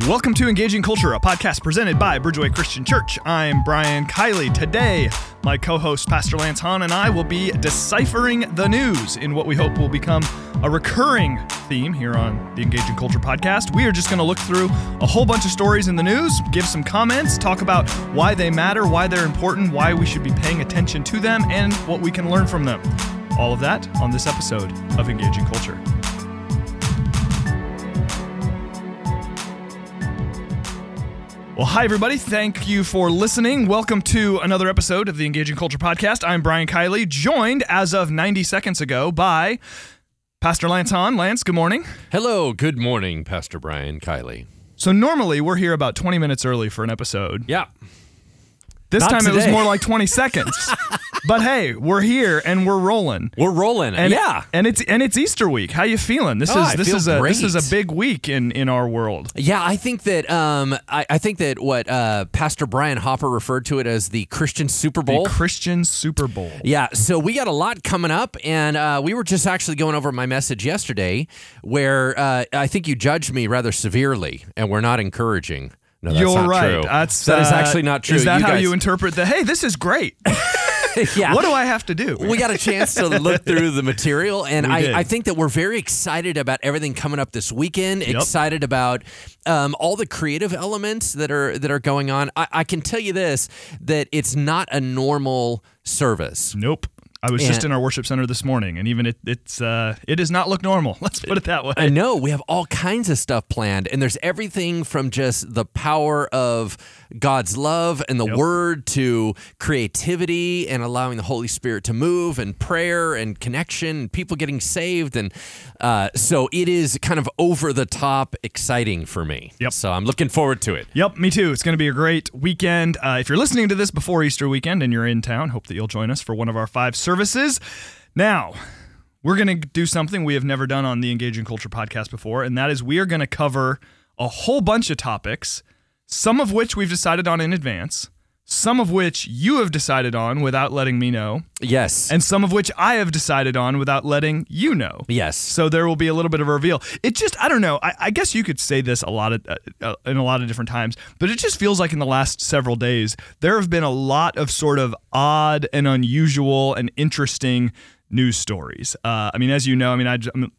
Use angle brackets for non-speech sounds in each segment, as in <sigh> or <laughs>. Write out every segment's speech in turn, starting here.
Welcome to Engaging Culture, a podcast presented by Bridgeway Christian Church. I'm Brian Kiley. Today, my co host, Pastor Lance Hahn, and I will be deciphering the news in what we hope will become a recurring theme here on the Engaging Culture podcast. We are just going to look through a whole bunch of stories in the news, give some comments, talk about why they matter, why they're important, why we should be paying attention to them, and what we can learn from them. All of that on this episode of Engaging Culture. Well, hi, everybody. Thank you for listening. Welcome to another episode of the Engaging Culture Podcast. I'm Brian Kiley, joined as of 90 seconds ago by Pastor Lance Hahn. Lance, good morning. Hello, good morning, Pastor Brian Kiley. So, normally we're here about 20 minutes early for an episode. Yeah. This Not time it was more like 20 seconds. <laughs> but hey, we're here and we're rolling. We're rolling. And yeah. and it's and it's Easter week. How you feeling? This Oh, is I this is a this is a big week in in our world. Yeah, I think that um, I, I think that what uh, Pastor Brian Hopper referred to it as the Christian Super Bowl. The Christian Super Bowl. yeah, so we got a lot coming up, and uh, we were just actually going over my message yesterday, where uh, I think you judged me rather severely, and we're not encouraging. No, You're right. True. That's that is uh, actually not true. Is that you how guys, you interpret the? Hey, this is great. yeah. <laughs> <laughs> what do I have to do? we got a chance to look through the material, and I, I think that we're very excited about everything coming up this weekend. Excited about um, all the creative elements that are that are going on. I, I can tell you this: that it's not a normal service. Nope. I was just in our worship center this morning, and even it it's uh, it does not look normal. <laughs> Let's put it that way. I know we have all kinds of stuff planned, and there's everything from just the power of God's love and the Word to creativity and allowing the Holy Spirit to move, and prayer and connection, and people getting saved, and uh, so it is kind of over the top exciting for me. Yep. So I'm looking forward to it. Yep, me too. It's going to be a great weekend. Uh, if you're listening to this before Easter weekend and you're in town, hope that you'll join us for one of our five services. Now, we're going to do something we have never done on the Engaging Culture podcast before, and that is we are going to cover a whole bunch of topics, some of which we've decided on in advance, some of which you have decided on without letting me know, Yes. and some of which I have decided on without letting you know. yes. So there will be a little bit of a reveal. It just, I don't know. I, I guess you could say this a lot of, uh, uh, in a lot of different times, but it just feels like in the last several days there have been a lot of sort of odd and unusual and interesting news stories. Uh, I mean, as you know, I mean, I, am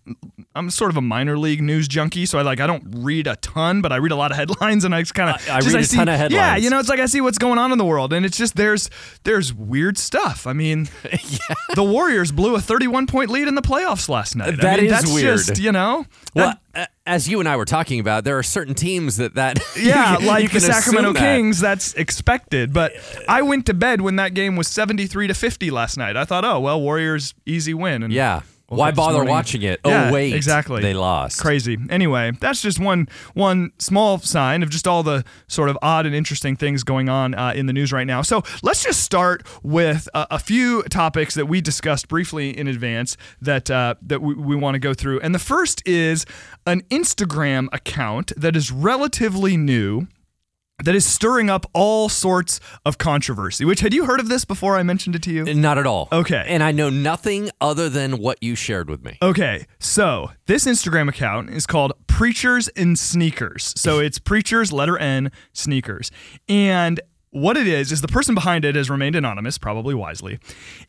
I'm sort of a minor league news junkie, so I like I don't read a ton, but I read a lot of <laughs> headlines, and I just kind of I- I read a ton of headlines. Yeah, you know, it's like I see what's going on in the world, and it's just there's there's weird stuff. I mean, <laughs> the Warriors blew a 31 point lead in the playoffs last night. I mean, is that's weird. Just, you know, well, that- as you and I were talking about, there are certain teams that that <laughs> yeah, you like can the Sacramento that. Kings, that's expected. But I went to bed when that game was 73 to 50 last night. I thought, oh well, Warriors easy win. And Yeah. Woke Why bother morning- watching it? Yeah, oh wait, exactly. They lost. Crazy. Anyway, that's just one one small sign of just all the sort of odd and interesting things going on uh, in the news right now. So let's just start with a, a few topics that we discussed briefly in advance that uh, that we, we want to go through. And the first is an Instagram account that is relatively new. That is stirring up all sorts of controversy. Which had you heard of this before I mentioned it to you? Not at all. Okay. And I know nothing other than what you shared with me. Okay, so this Instagram account is called Preachers in Sneakers. So <laughs> it's Preachers, letter N, Sneakers. And what it is, is the person behind it has remained anonymous, probably wisely.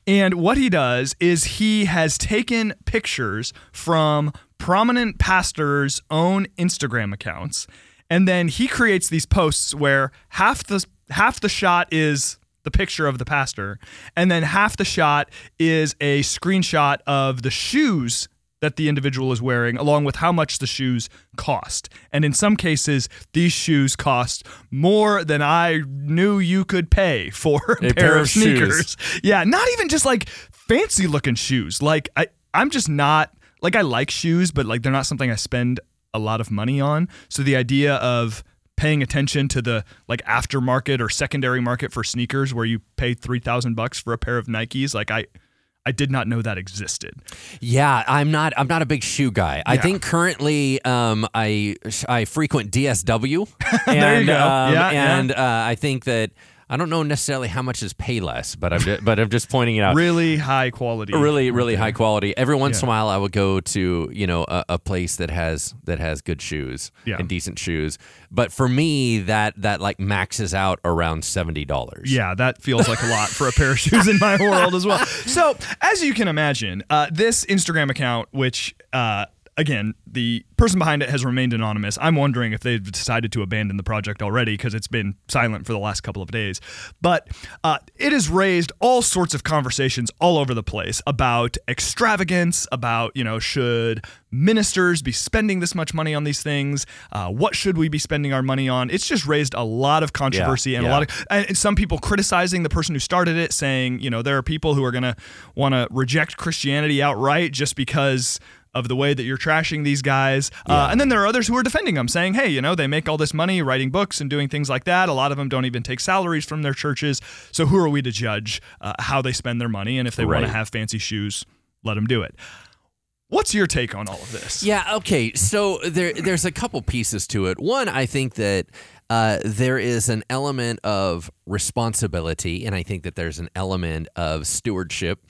And what he does is he has taken pictures from prominent pastors' own Instagram accounts. And then he creates these posts where half the half the shot is the picture of the pastor, and then half the shot is a screenshot of the shoes that the individual is wearing, along with how much the shoes cost. And in some cases, these shoes cost more than I knew you could pay for a, pair, of, of shoes. sneakers. Yeah, not even just like fancy looking shoes. Like I, I'm just not like I like shoes, but like they're not something I spend a lot of money on. So the idea of paying attention to the like aftermarket or secondary market for sneakers where you pay 3000 bucks for a pair of Nikes like I I did not know that existed. Yeah, I'm not. I'm not a big shoe guy. I think currently, um, I I frequent DSW. <laughs> There you and, go. Um, Yeah, yeah. and Uh, I think that I don't know necessarily how much is Payless, but I'm just, <laughs> but I'm just pointing it out. Really high quality. Really, really high quality. Every once in a while, I would go to you know a, a place that has that has good shoes Yeah. and decent shoes. But for me, that that like maxes out around seventy dollars. Yeah, that feels like a lot for a pair of shoes in my world as well. So, as you can imagine, uh, this Instagram account, which uh, again, the person behind it has remained anonymous. I'm wondering if they've decided to abandon the project already because it's been silent for the last couple of days. But uh, it has raised all sorts of conversations all over the place about extravagance, about, you know, should ministers be spending this much money on these things? Uh, what should we be spending our money on? It's just raised a lot of controversy and a lot of and some people criticizing the person who started it, saying, you know, there are people who are going to want to reject Christianity outright just because of the way that you're trashing these guys. Uh, and then there are others who are defending them, saying, hey, you know, they make all this money writing books and doing things like that. A lot of them don't even take salaries from their churches. So who are we to judge uh, how they spend their money? And if they want to have fancy shoes, let them do it. What's your take on all of this? Yeah. Okay. So there, there's a couple pieces to it. One, I think that uh, there is an element of responsibility, and I think that there's an element of stewardship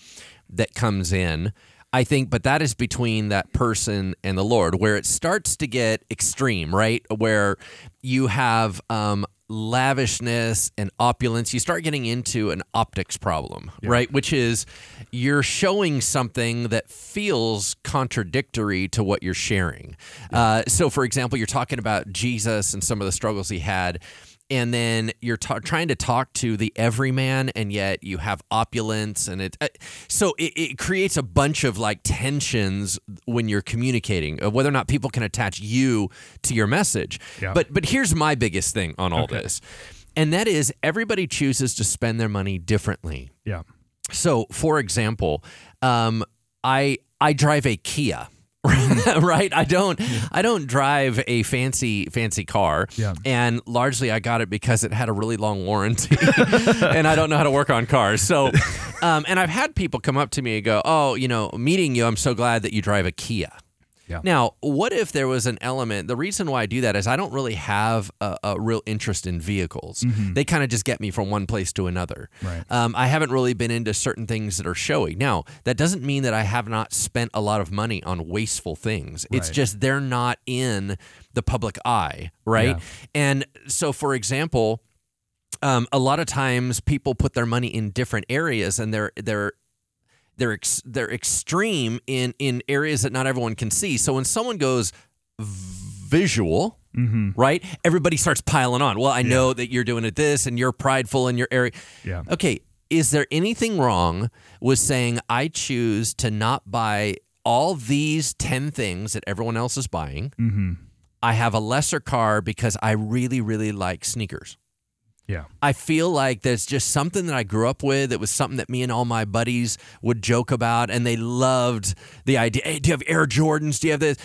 that comes in. I think, but that is between that person and the Lord, where it starts to get extreme, right? Where you have um, lavishness and opulence. You start getting into an optics problem, right? Which is you're showing something that feels contradictory to what you're sharing. Uh, so, for example, you're talking about Jesus and some of the struggles he had and then you're ta- trying to talk to the everyman and yet you have opulence and it uh, so it, it creates a bunch of like tensions when you're communicating of whether or not people can attach you to your message Yeah. but but here's my biggest thing on all this and that is everybody chooses to spend their money differently Yeah. so, for example, um, I I drive a Kia. <laughs> right? I don't i don't drive a fancy fancy car. Yeah. and largely i got it because it had a really long warranty. <laughs> And i don't know how to work on cars. So <laughs> um, and i've had people come up to me and go oh you know meeting you i'm so glad that you drive a kia Yeah. now, what if there was an element? The reason why I do that is I don't really have a, a real interest in vehicles. They kind of just get me from one place to another. Mm-hmm. Right. Um, I haven't really been into certain things that are showy. Now, that doesn't mean that I have not spent a lot of money on wasteful things. It's just they're not in the public eye, right? Yeah. And so, for example, um, a lot of times people put their money in different areas, and they're they're they're ex- they're extreme in in areas that not everyone can see. So when someone goes visual, right, everybody starts piling on. Well, I know that you're doing it this, and you're prideful in your area. Yeah. Okay, is there anything wrong with saying I choose to not buy all these ten things that everyone else is buying? Mm-hmm. I have a lesser car because I really really like sneakers. Yeah. I feel like there's just something that I grew up with. It was something that me and all my buddies would joke about, and they loved the idea. Hey, do you have Air Jordans? Do you have this?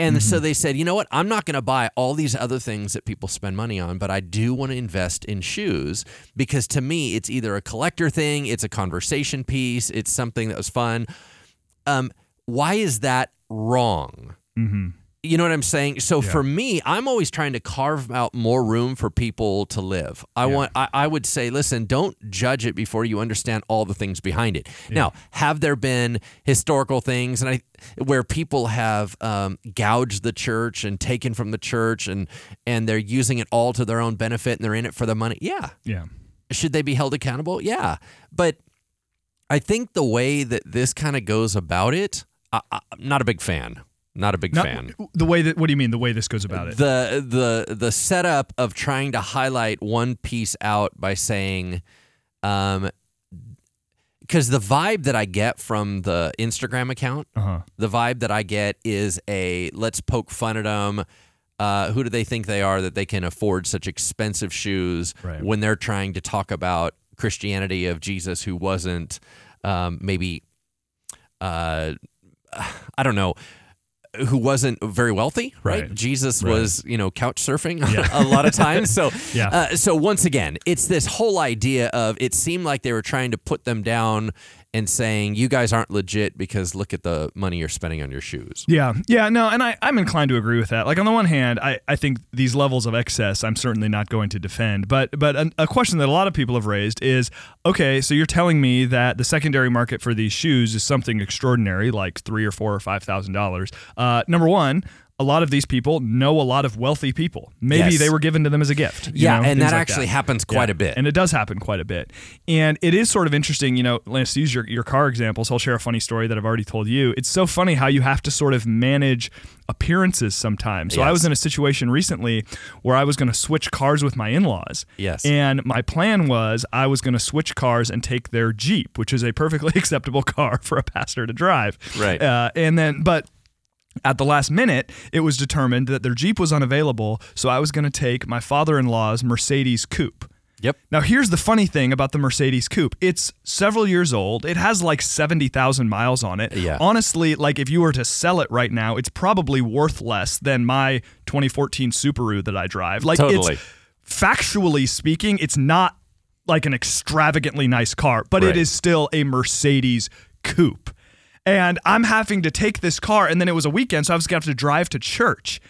And so they said, you know what? I'm not going to buy all these other things that people spend money on, but I do want to invest in shoes because to me, it's either a collector thing, it's a conversation piece, it's something that was fun. Um, why is that wrong? Mm-hmm. You know what I'm saying? So Yeah. for me, I'm always trying to carve out more room for people to live. I Yeah. want I, I would say, listen, don't judge it before you understand all the things behind it. Now, have there been historical things and I where people have um, gouged the church and taken from the church and and they're using it all to their own benefit and they're in it for the money? Yeah. Yeah. Should they be held accountable? Yeah. But I think the way that this kind of goes about it, I, I'm not a big fan. Not a big Not- fan The way that. What do you mean? The way this goes about it? the the the setup of trying to highlight one piece out by saying um because the vibe that I get from the Instagram account, Uh huh. the vibe that I get is a let's poke fun at them. Uh, who do they think they are that they can afford such expensive shoes Right. when they're trying to talk about Christianity of Jesus who wasn't um, maybe uh, <sighs> I don't know who wasn't very wealthy, right? Right. Jesus Right. was, you know, couch surfing Yeah. <laughs> a lot of times. So, <laughs> Yeah. uh, so once again, it's this whole idea of it seemed like they were trying to put them down and saying you guys aren't legit because look at the money you're spending on your shoes. Yeah, yeah, no, and I, I'm inclined to agree with that. Like on the one hand, I, I think these levels of excess, I'm certainly not going to defend. But but a, a question that a lot of people have raised is, okay, so you're telling me that the secondary market for these shoes is something extraordinary, like three or four or five thousand dollars. Uh, number one, a lot of these people know a lot of wealthy people. Maybe Yes. they were given to them as a gift. you Yeah, know, and that like actually happens quite a bit. And it does happen quite a bit. And it is sort of interesting, you know, Lance, to use your, your car example. So I'll share a funny story that I've already told you. It's so funny how you have to sort of manage appearances sometimes. So I was in a situation recently where I was going to switch cars with my in laws. Yes. And my plan was I was going to switch cars and take their Jeep, which is a perfectly <laughs> acceptable car for a pastor to drive. Right. Uh, and then, but at the last minute, it was determined that their Jeep was unavailable, so I was going to take my father in law's Mercedes Coupe. Yep. Now, here's the funny thing about the Mercedes Coupe. It's several years old. It has like 70,000 miles on it. Yeah. Honestly, like if you were to sell it right now, it's probably worth less than my 2014 Subaru that I drive. Like Totally. it's factually speaking, it's not like an extravagantly nice car, but Right. it is still a Mercedes Coupe. And I'm having to take this car, and then it was a weekend, so I was gonna have to drive to church.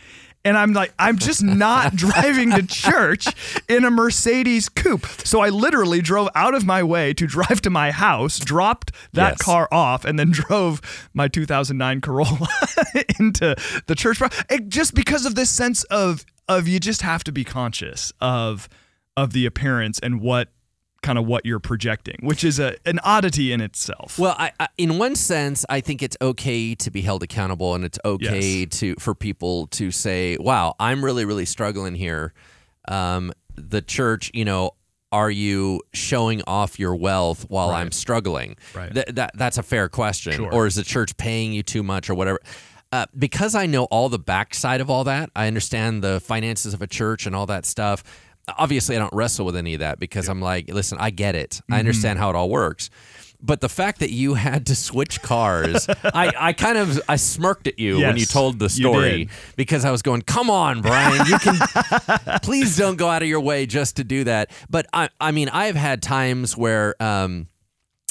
And I'm like, I'm just not <laughs> driving to church in a Mercedes coupe. So I literally drove out of my way to drive to my house, dropped that Yes. car off, and then <laughs> drove my 2009 Corolla <laughs> into the church. It, just because of this sense of of you just have to be conscious of of the appearance and what kind of what you're projecting, which is a an oddity in itself. Well, I, I, in one sense, I think it's okay to be held accountable, and it's okay to for people to say, "Wow, I'm really, really struggling here." Um, the church, you know, are you showing off your wealth while I'm struggling? Right. Th- that that's a fair question. Sure. Or is the church paying you too much, or whatever? Uh, because I know all the backside of all that, I understand the finances of a church and all that stuff. Obviously, I don't wrestle with any of that because I'm like, listen, I get it. Mm-hmm. I understand how it all works. But the fact that you had to switch cars, <laughs> I, I kind of I smirked at you when you told the story because I was going, "Come on, Brian, you can <laughs> please don't go out of your way just to do that." But I I mean, I've had times where um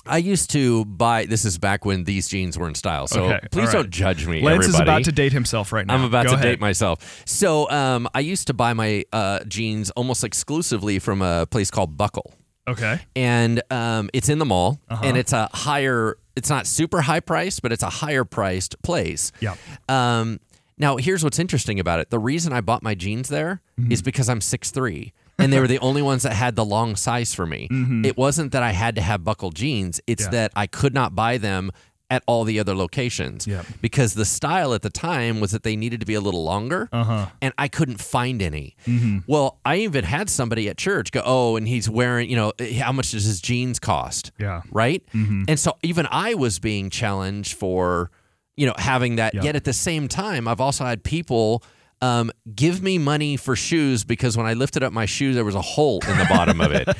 I used to buy this is back when these jeans were in style. So Okay, please right. don't judge me. Lance is about to date himself right now. I'm about Go to ahead. date myself. So um, I used to buy my uh, jeans almost exclusively from a place called Buckle, Okay. and um, it's in the mall, Uh-huh. and it's a higher. It's not super high priced, but it's a higher priced place. Yeah. Um, now here's what's interesting about it. The reason I bought my jeans there is Mm-hmm. because I'm 6'3". And they were the only ones that had the long size for me. It wasn't that I had to have buckle jeans. It's Mm-hmm. Yeah. that I could not buy them at all the other locations Yeah. because the style at the time was that they needed to be a little longer Uh-huh. and I couldn't find any. Mm-hmm. Well, I even had somebody at church go, "Oh, and he's wearing, you know, how much does his jeans cost?" Yeah. Right? Mm-hmm. And so even I was being challenged for, you know, having that. Yeah. Yet at the same time, I've also had people um, give me money for shoes because when I lifted up my shoes, there was a hole in the bottom of it. <laughs>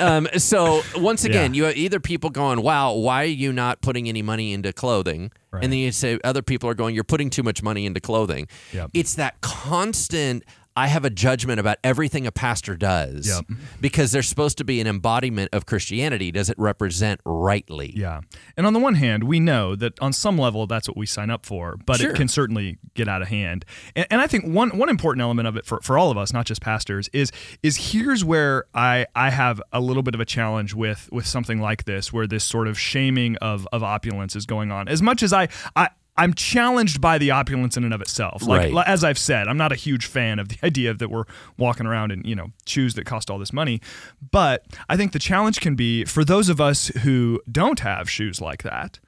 Um, so once again, you have either people going, "Wow, why are you not putting any money into clothing?" Right. And then you say other people are going, "You're putting too much money into clothing." Yep. It's that constant. I have a judgment about everything a pastor does Yep. because they're supposed to be an embodiment of Christianity. Does it represent rightly? Yeah. And on the one hand, we know that on some level that's what we sign up for, but Sure. it can certainly get out of hand. And, and I think one one important element of it for, for all of us, not just pastors, is is here's where I I have a little bit of a challenge with with something like this, where this sort of shaming of of opulence is going on. As much as I I I'm challenged by the opulence in and of itself. Like Right. as I've said, I'm not a huge fan of the <laughs> idea that we're walking around in, you know, shoes that cost all this money. But I think the challenge can be for those of us who don't have shoes like that,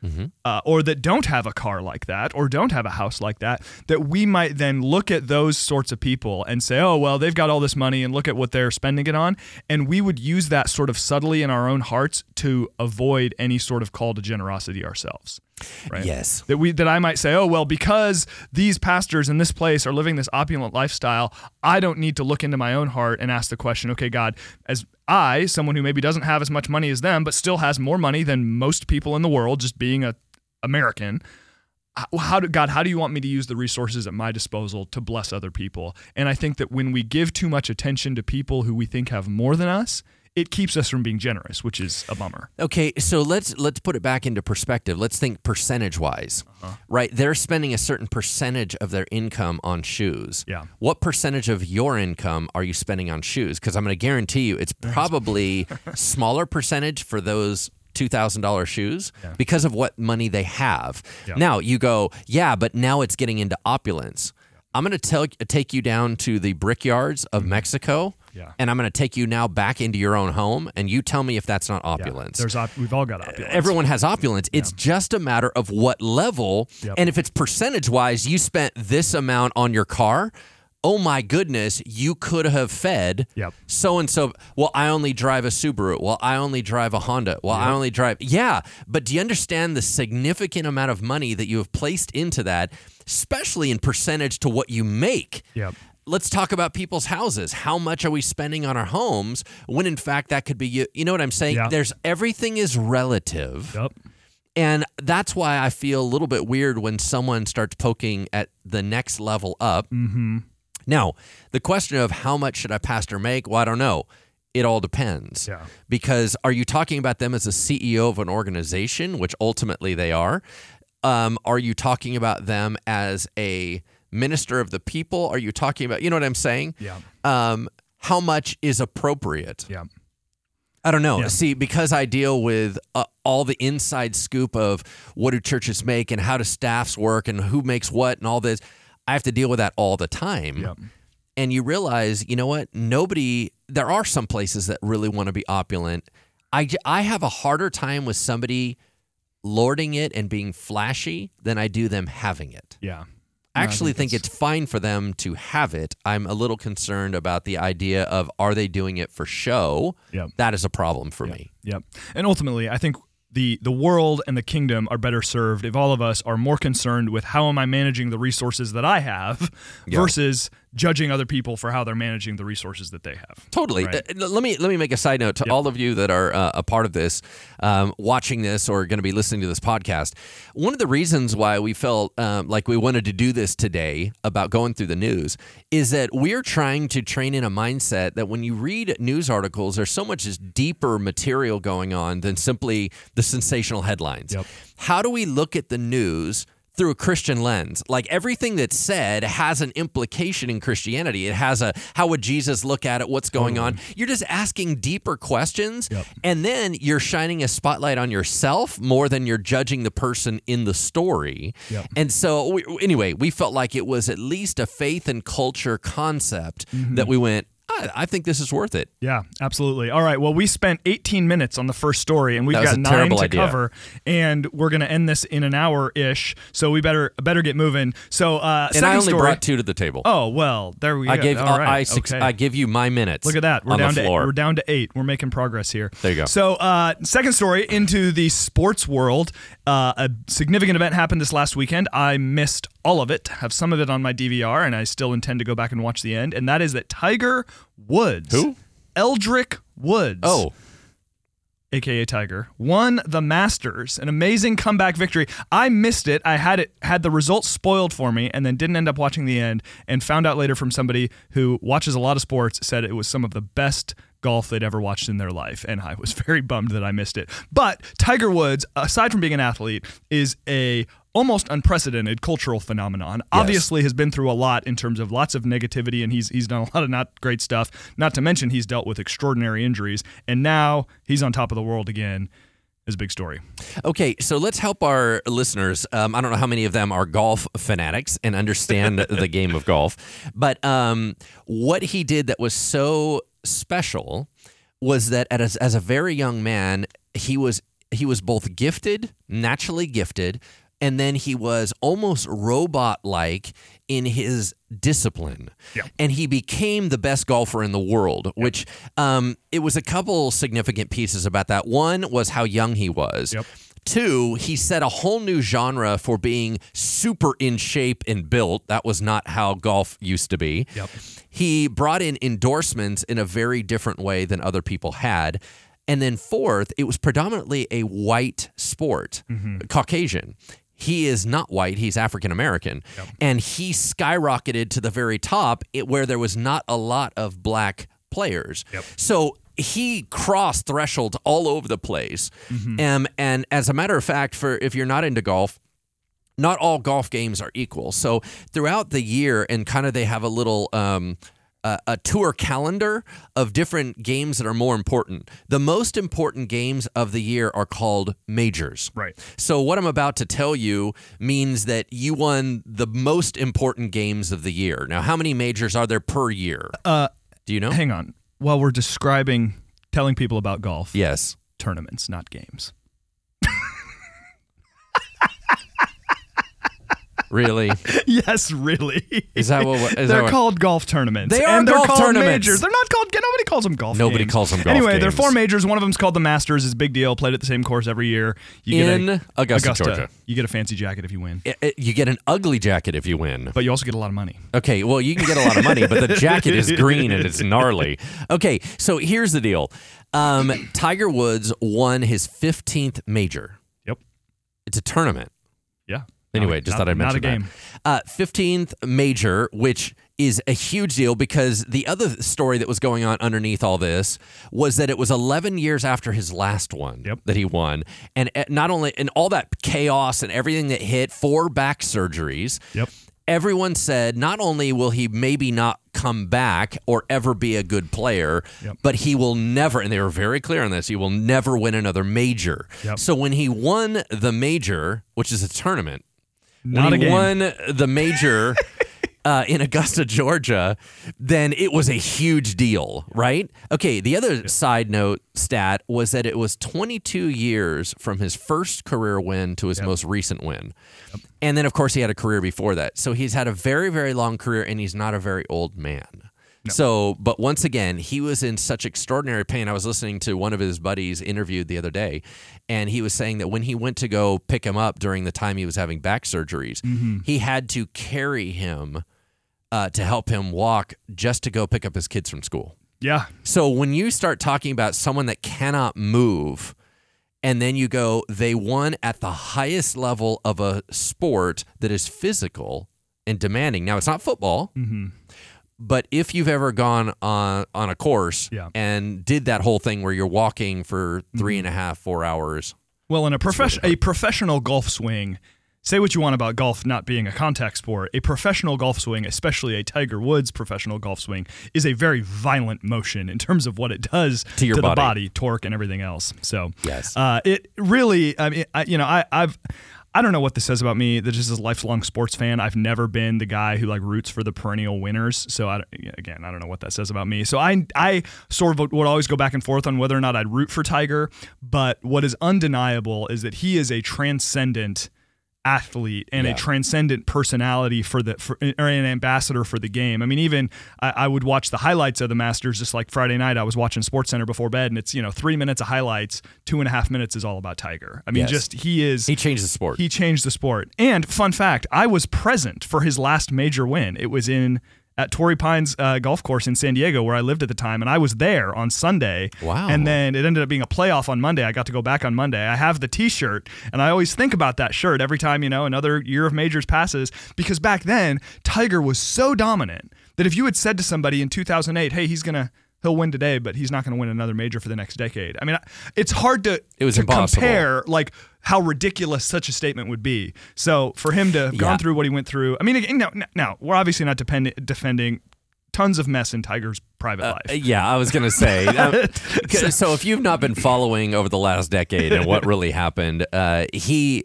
uh, or that don't have a car like that, or don't have a house like that, that we might then look at those sorts of people and say, oh, well, they've got all this money and look at what they're spending it on. And we would use that sort of subtly in our own hearts to avoid any sort of call to generosity ourselves. Right? Yes. that we that I might say, oh well, because these pastors in this place are living this opulent lifestyle, I don't need to look into my own heart and ask the question, okay, God, as I, someone who maybe doesn't have as much money as them, but still has more money than most people in the world, just being a American. How, how do God? How do you want me to use the resources at my disposal to bless other people? And I think that when we give too much attention to people who we think have more than us, it keeps us from being generous, which is a bummer. Okay, so let's let's put it back into perspective. Let's think percentage wise. Uh-huh. Right? They're spending a certain percentage of their income on shoes. Yeah. What percentage of your income are you spending on shoes? Because I'm going to guarantee you it's <laughs> probably <laughs> smaller percentage for those $2,000 shoes because of what money they have. Yeah. Now you go, yeah, but now it's getting into opulence. I'm going to tell take you down to the brickyards of Mexico. Yeah. And I'm going to take you now back into your own home, and you tell me if that's not Yeah. opulence. There's op- we've all got opulence. Everyone has opulence. It's just a matter of what level. Yep. And if it's percentage wise, you spent this amount on your car. Oh my goodness, you could have fed Yep. so and so. Well, I only drive a Subaru. Well, I only drive a Honda. Well, I only drive. Yeah. But do you understand the significant amount of money that you have placed into that, especially in percentage to what you make? Yep. Let's talk about people's houses. How much are we spending on our homes when in fact that could be you? You know what I'm saying? Yeah. There's everything is relative. Yep. And that's why I feel a little bit weird when someone starts poking at the next level up. Mm-hmm. Now, the question of how much should a pastor make? Well, I don't know. It all depends. Yeah. Because are you talking about them as a CEO of an organization, which ultimately they are? Um, are you talking about them as a minister of the people? Are you talking about, you know what I'm saying? Yeah. Um, how much is appropriate? Yeah. I don't know. Yeah. See, because I deal with uh, all the inside scoop of what do churches make and how do staffs work and who makes what and all this, I have to deal with that all the time. Yep. And you realize, you know what? Nobody, there are some places that really want to be opulent. I, I have a harder time with somebody lording it and being flashy than I do them having it. Yeah. No, actually think think it's fine for them to have it. I'm a little concerned about the idea of are they doing it for show? Yep. That is a problem for me. Yep. And ultimately, I think the the world and the kingdom are better served if all of us are more concerned with how am I managing the resources that I have Yeah. versus judging other people for how they're managing the resources that they have. Totally. Right. Uh, let me let me make a side note to all of you that are uh, a part of this, um, watching this or going to be listening to this podcast. One of the reasons why we felt um, like we wanted to do this today about going through the news is that we're trying to train in a mindset that when you read news articles, there's so much deeper material going on than simply the sensational headlines. Yep. How do we look at the news? Through a Christian lens. Like everything that's said has an implication in Christianity. It has a how would Jesus look at it? What's going on? You're just asking deeper questions Yep. and then you're shining a spotlight on yourself more than you're judging the person in the story. Yep. And so we, anyway, we felt like it was at least a faith and culture concept Mm-hmm. that we went, I, I think this is worth it. Yeah, absolutely. All right. Well, we spent 18 minutes on the first story, and we've got nine to idea. cover, and we're gonna end this in an hour ish. So we better better get moving. So, uh, And second I only story. brought two to the table. oh well, there we I go. gave All right. I, six, okay. I give you my minutes. Look at that. We're down to floor. we're down to eight. We're making progress here. There you go. So, uh, second story into the sports world. Uh, a significant event happened this last weekend. I missed all of it. Have some of it on my DVR, and I still intend to go back and watch the end. And that is that Tiger Woods, Who? Eldrick Woods, oh, aka Tiger, won the Masters. An amazing comeback victory. I missed it. I had it had the results spoiled for me and then didn't end up watching the end and found out later from somebody who watches a lot of sports said it was some of the best golf they'd ever watched in their life and I was <laughs> very bummed that I missed it. But Tiger Woods, aside from being an athlete, is a almost unprecedented cultural phenomenon. Obviously has been through a lot in terms of lots of negativity and he's he's done a lot of not great stuff. Not to mention he's dealt with extraordinary injuries and now he's on top of the world again. Is a big story. Okay, so let's help our listeners. Um, I don't know how many of them are golf fanatics and understand <laughs> the game of golf, but um, what he did that was so special was that as, as a very young man, he was he was both gifted, naturally gifted, and then he was almost robot like in his discipline. Yeah. And he became the best golfer in the world, which um, it was a couple significant pieces about that. One was how young he was. Yep. Two, he set a whole new genre for being super in shape and built. That was not how golf used to be. Yep. He brought in endorsements in a very different way than other people had. And then fourth, it was predominantly a white sport, mm-hmm. Caucasian. He is not white, he's African American. And he skyrocketed to the very top where there was not a lot of black players. Yep. So he crossed thresholds all over the place. Mm-hmm. Um, and as a matter of fact, for if you're not into golf, not all golf games are equal. So throughout the year, and kind of they have a little um, a, a tour calendar of different games that are more important. The most important games of the year are called majors. Right. So what I'm about to tell you means that you won the most important games of the year. Now, how many majors are there per year? Uh, Do you know? hang on. While we're describing, telling people about golf, Yes. tournaments, not games. <laughs> Really? <laughs> yes, really. Is that what? Is <laughs> they're that what- called golf tournaments. They are and they're golf called tournaments. Majors. They're not called. Nobody calls them golf. Nobody games. calls them golf Anyway, they're four majors. One of them's called the Masters. It's a big deal. Played at the same course every year. You In get a, Augusta, Georgia. You get a fancy jacket if you win, I- I- you get an ugly jacket if you win. but you also get a lot of money. Okay, well, you can get a lot of money, but the jacket is <laughs> green and it's gnarly. Okay, so here's the deal um, Tiger Woods won his 15th major. Yep. It's a tournament. Yeah. Anyway, Not- just thought I'd mention not a game. that. Uh, 15th major, which is a huge deal because the other story that was going on underneath all this was that it was 11 years after his last one Yep. that he won. And uh, not only, and all that chaos and everything that hit, four back surgeries. Yep. Everyone said not only will he maybe not come back or ever be a good player, Yep. but he will never, and they were very clear on this, he will never win another major. Yep. So when he won the major, which is a tournament, Not when he won the major <laughs> uh, in Augusta, Georgia, then it was a huge deal, right? Okay, the other side note stat was that it was 22 years from his first career win to his most recent win. And then, of course, he had a career before that. So he's had a very, very long career and he's not a very old man. So, but once again, he was in such extraordinary pain. I was listening to one of his buddies interviewed the other day, and he was saying that when he went to go pick him up during the time he was having back surgeries, he had to carry him uh, to help him walk just to go pick up his kids from school. Yeah. So when you start talking about someone that cannot move, and then you go, they won at the highest level of a sport that is physical and demanding. Now, it's not football, Mm-hmm. But if you've ever gone on on a course Yeah. and did that whole thing where you're walking for three and a half, four hours, Well, in a profession, a professional golf swing. Say what you want about golf not being a contact sport. A professional golf swing, especially a Tiger Woods professional golf swing, is a very violent motion in terms of what it does To your the body. body, torque, and everything else. So, Yes. uh, it really. I mean, I, you know, I, I've. I don't know what this says about me. That just a lifelong sports fan, I've never been the guy who like roots for the perennial winners. So I, again, I don't know what that says about me. So I, I sort of would always go back and forth on whether or not I'd root for Tiger. But what is undeniable is that he is a transcendent athlete and Yeah. a transcendent personality for the for, or an ambassador for the game. I mean, even I, I would watch the highlights of the Masters just like Friday night. I was watching SportsCenter before bed, and it's you know three minutes of highlights, two and a half minutes is all about Tiger. I mean, Yes. just he is he changed the sport. he changed the sport. And fun fact, I was present for his last major win. It was in at Torrey Pines uh, Golf Course in San Diego, where I lived at the time, and I was there on Sunday. Wow. And then it ended up being a playoff on Monday. I got to go back on Monday. I have the T-shirt, and I always think about that shirt every time you know another year of majors passes, because back then Tiger was so dominant that if you had said to somebody in 2008, "Hey, he's gonna." He'll win today, but he's not going to win another major for the next decade. I mean, it's hard to It was to impossible. compare like how ridiculous such a statement would be. So for him to have Yeah. gone through what he went through, I mean, again, now, now we're obviously not depend- defending tons of mess in Tiger's private life. Uh, yeah, I was going to say. <laughs> um, so, if you've not been following over the last decade and what really happened, uh, he,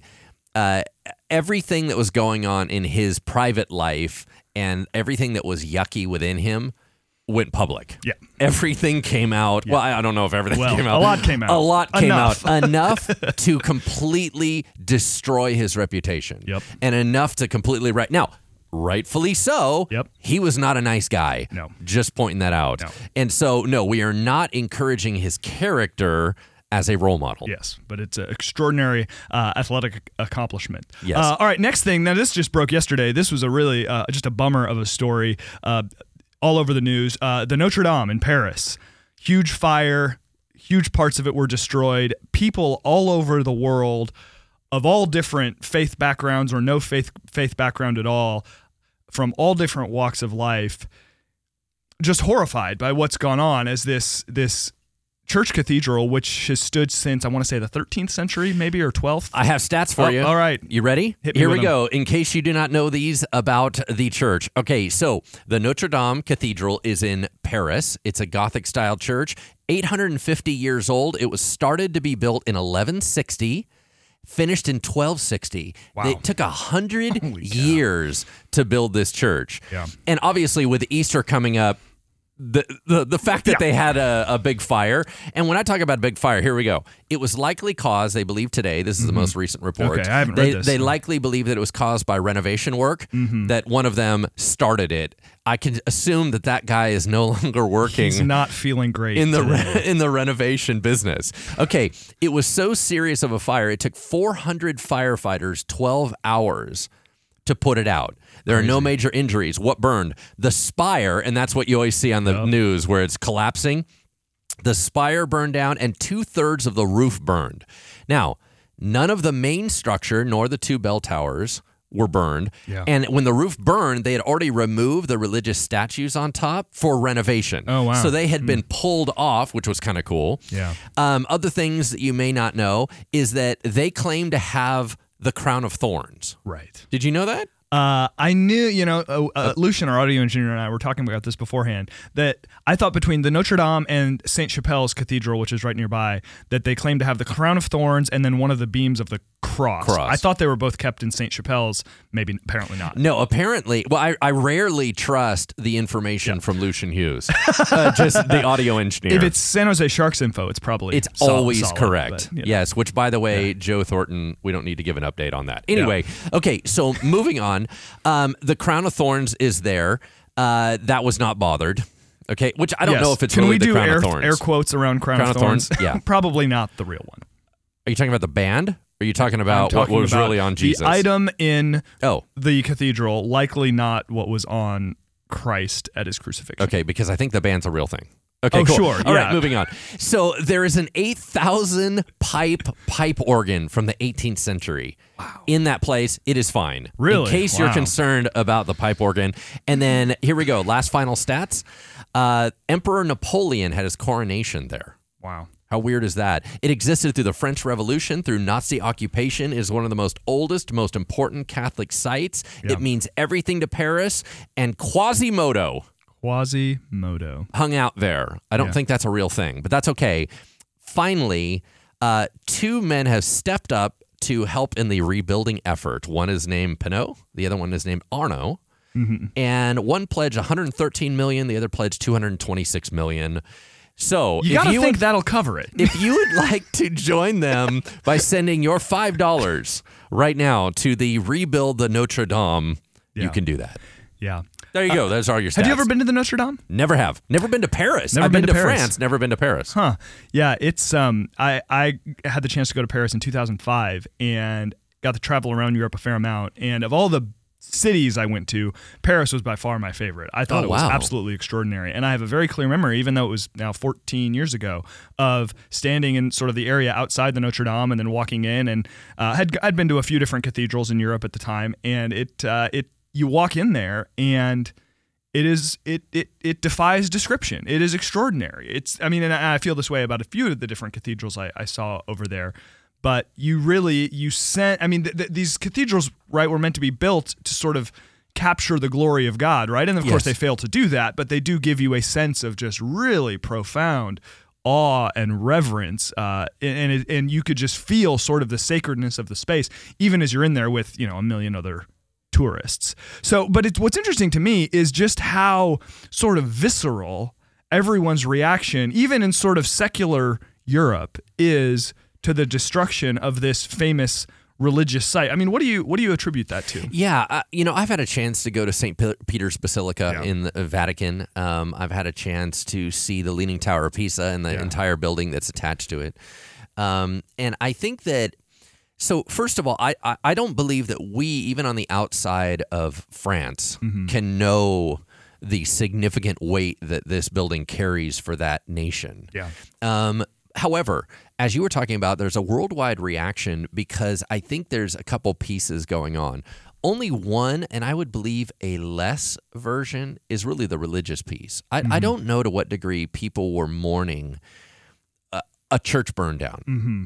uh, everything that was going on in his private life and everything that was yucky within him went public. Yeah. Everything came out. Well, I I don't know if everything Well, came out. a lot came out. A lot came Enough. out. <laughs> Enough to completely destroy his reputation. Yep. And enough to completely right. Now, rightfully so. Yep. He was not a nice guy. No. Just pointing that out. No. And so, no, we are not encouraging his character as a role model. Yes, but it's an extraordinary uh, athletic accomplishment. Yes. Uh, all right, next thing. Now, this just broke yesterday. This was a really uh, just a bummer of a story. All over the news. Uh, the Notre Dame in Paris, huge fire. Huge parts of it were destroyed. People all over the world, of all different faith backgrounds or no faith faith background at all, from all different walks of life, just horrified by what's gone on as this this church cathedral, which has stood since I want to say the 13th century, maybe or 12th. I have stats for Oh, you. all right. You ready? Here we we 'em. go. In case you do not know these about the church. Okay, so the Notre Dame Cathedral is in Paris. It's a Gothic style church, 850 years old. It was started to be built in 1160. Finished in 1260. Wow. It took a hundred years to build this church. Yeah. And obviously, with Easter coming up, the the, the fact that Yeah. they had a, a big fire, and when I talk about a big fire, here we go. It was likely caused, they believe today, this is the most recent report. Mm-hmm. Okay, I haven't they, read this, They likely believe that it was caused by renovation work, Mm-hmm. that one of them started it. I can assume that that guy is no <laughs> longer working He's not feeling great in the re- <laughs> in the renovation business. Okay, it was so serious of a fire. It took 400 firefighters 12 hours to put it out. There are no major injuries. What burned? The spire, and that's what you always see on the news where it's collapsing. The spire burned down, and two thirds of the roof burned. Now, none of the main structure nor the two bell towers were burned. Yeah. And when the roof burned, they had already removed the religious statues on top for renovation. Oh, wow. So they had been pulled off, which was kind of cool. Yeah. Um, other things that you may not know is that they claim to have the crown of thorns. Right. Did you know that? Uh, I knew, you know, uh, uh, Lucian, our audio engineer, and I were talking about this beforehand. That I thought between the Notre Dame and Saint Chapelle's Cathedral, which is right nearby, that they claim to have the crown of thorns and then one of the beams of the cross. Cross. I thought they were both kept in Saint Chapelle's. Maybe, apparently not. No, apparently. Well, I, I rarely trust the information from Lucian Hughes, uh, just the <laughs> audio engineer. If it's San Jose Sharks info, it's probably It's always solid, correct. but, you know. Yes, which by the way, Joe Thornton, we don't need to give an update on that. Anyway, okay, so moving on. Um, the crown of thorns is there. Uh, that was not bothered. Okay, which I don't Yes. know if it's Can really we the do crown air, of thorns. air quotes around crown, Crown of of Thorns? thorns? <laughs> Yeah. probably not the real one. Are you talking about the band? Are you talking about talking what was about really on Jesus? The item in oh, the cathedral, likely not what was on Christ at his crucifixion. Okay, because I think the band's a real thing. Okay, Oh, cool. sure, All right, yeah. moving on. So there is an 8,000 pipe pipe organ from the 18th century. Wow. In that place, it is fine. Really? In case you're concerned about the pipe organ. And then here we go. Last final stats. Uh, Emperor Napoleon had his coronation there. Wow. How weird is that? It existed through the French Revolution, through Nazi occupation, is one of the most oldest, most important Catholic sites. Yeah. It means everything to Paris. And Quasimodo Quasimodo. hung out there. I don't Yeah. think that's a real thing, but that's okay. Finally, uh, two men have stepped up to help in the rebuilding effort. One is named Pinault, the other one is named Arnault. Mm-hmm. And one pledged 113 million, the other pledged 226 million. So You if gotta you think would, that'll cover it. if you would <laughs> like to join them by sending your five dollars right now to the rebuild the Notre Dame, you can do that. yeah. There you go. Those are your stats. Have you ever been to the Notre Dame? Never have. Never been to Paris. Never I've been been, to to, France. Never been to Paris. Huh. Yeah, it's um I I had the chance to go to Paris in 2005 and got to travel around Europe a fair amount and of all the cities I went to, Paris was by far my favorite. I thought Oh, it was wow. absolutely extraordinary. And I have a very clear memory even though it was now 14 years ago of standing in sort of the area outside the Notre Dame and then walking in and uh, had I'd been to a few different cathedrals in Europe at the time and it uh, it you walk in there and it is it it it defies description. It is extraordinary. It's I mean, and I I feel this way about a few of the different cathedrals I, I saw over there. But you really you sent. I mean, th- th- these cathedrals, right, were meant to be built to sort of capture the glory of God, right? And of course, they fail to do that. But they do give you a sense of just really profound awe and reverence, uh, and and, it, and you could just feel sort of the sacredness of the space, even as you're in there with you know a million other tourists. So, but it's what's interesting to me is just how sort of visceral everyone's reaction, even in sort of secular Europe, is to the destruction of this famous religious site. I mean, what do you what do you attribute that to? Yeah, uh, you know, I've had a chance to go to St. Peter's Basilica Yeah. in the Vatican. Um, I've had a chance to see the Leaning Tower of Pisa and the Yeah. entire building that's attached to it. Um, and I think that, so first of all, I, I, I don't believe that we, even on the outside of France, Mm-hmm. can know the significant weight that this building carries for that nation. Yeah. Um, however, as you were talking about, there's a worldwide reaction because I think there's a couple pieces going on. Only one, and I would believe a less version, is really the religious piece. I, I don't know to what degree people were mourning a church burned down. Mm-hmm.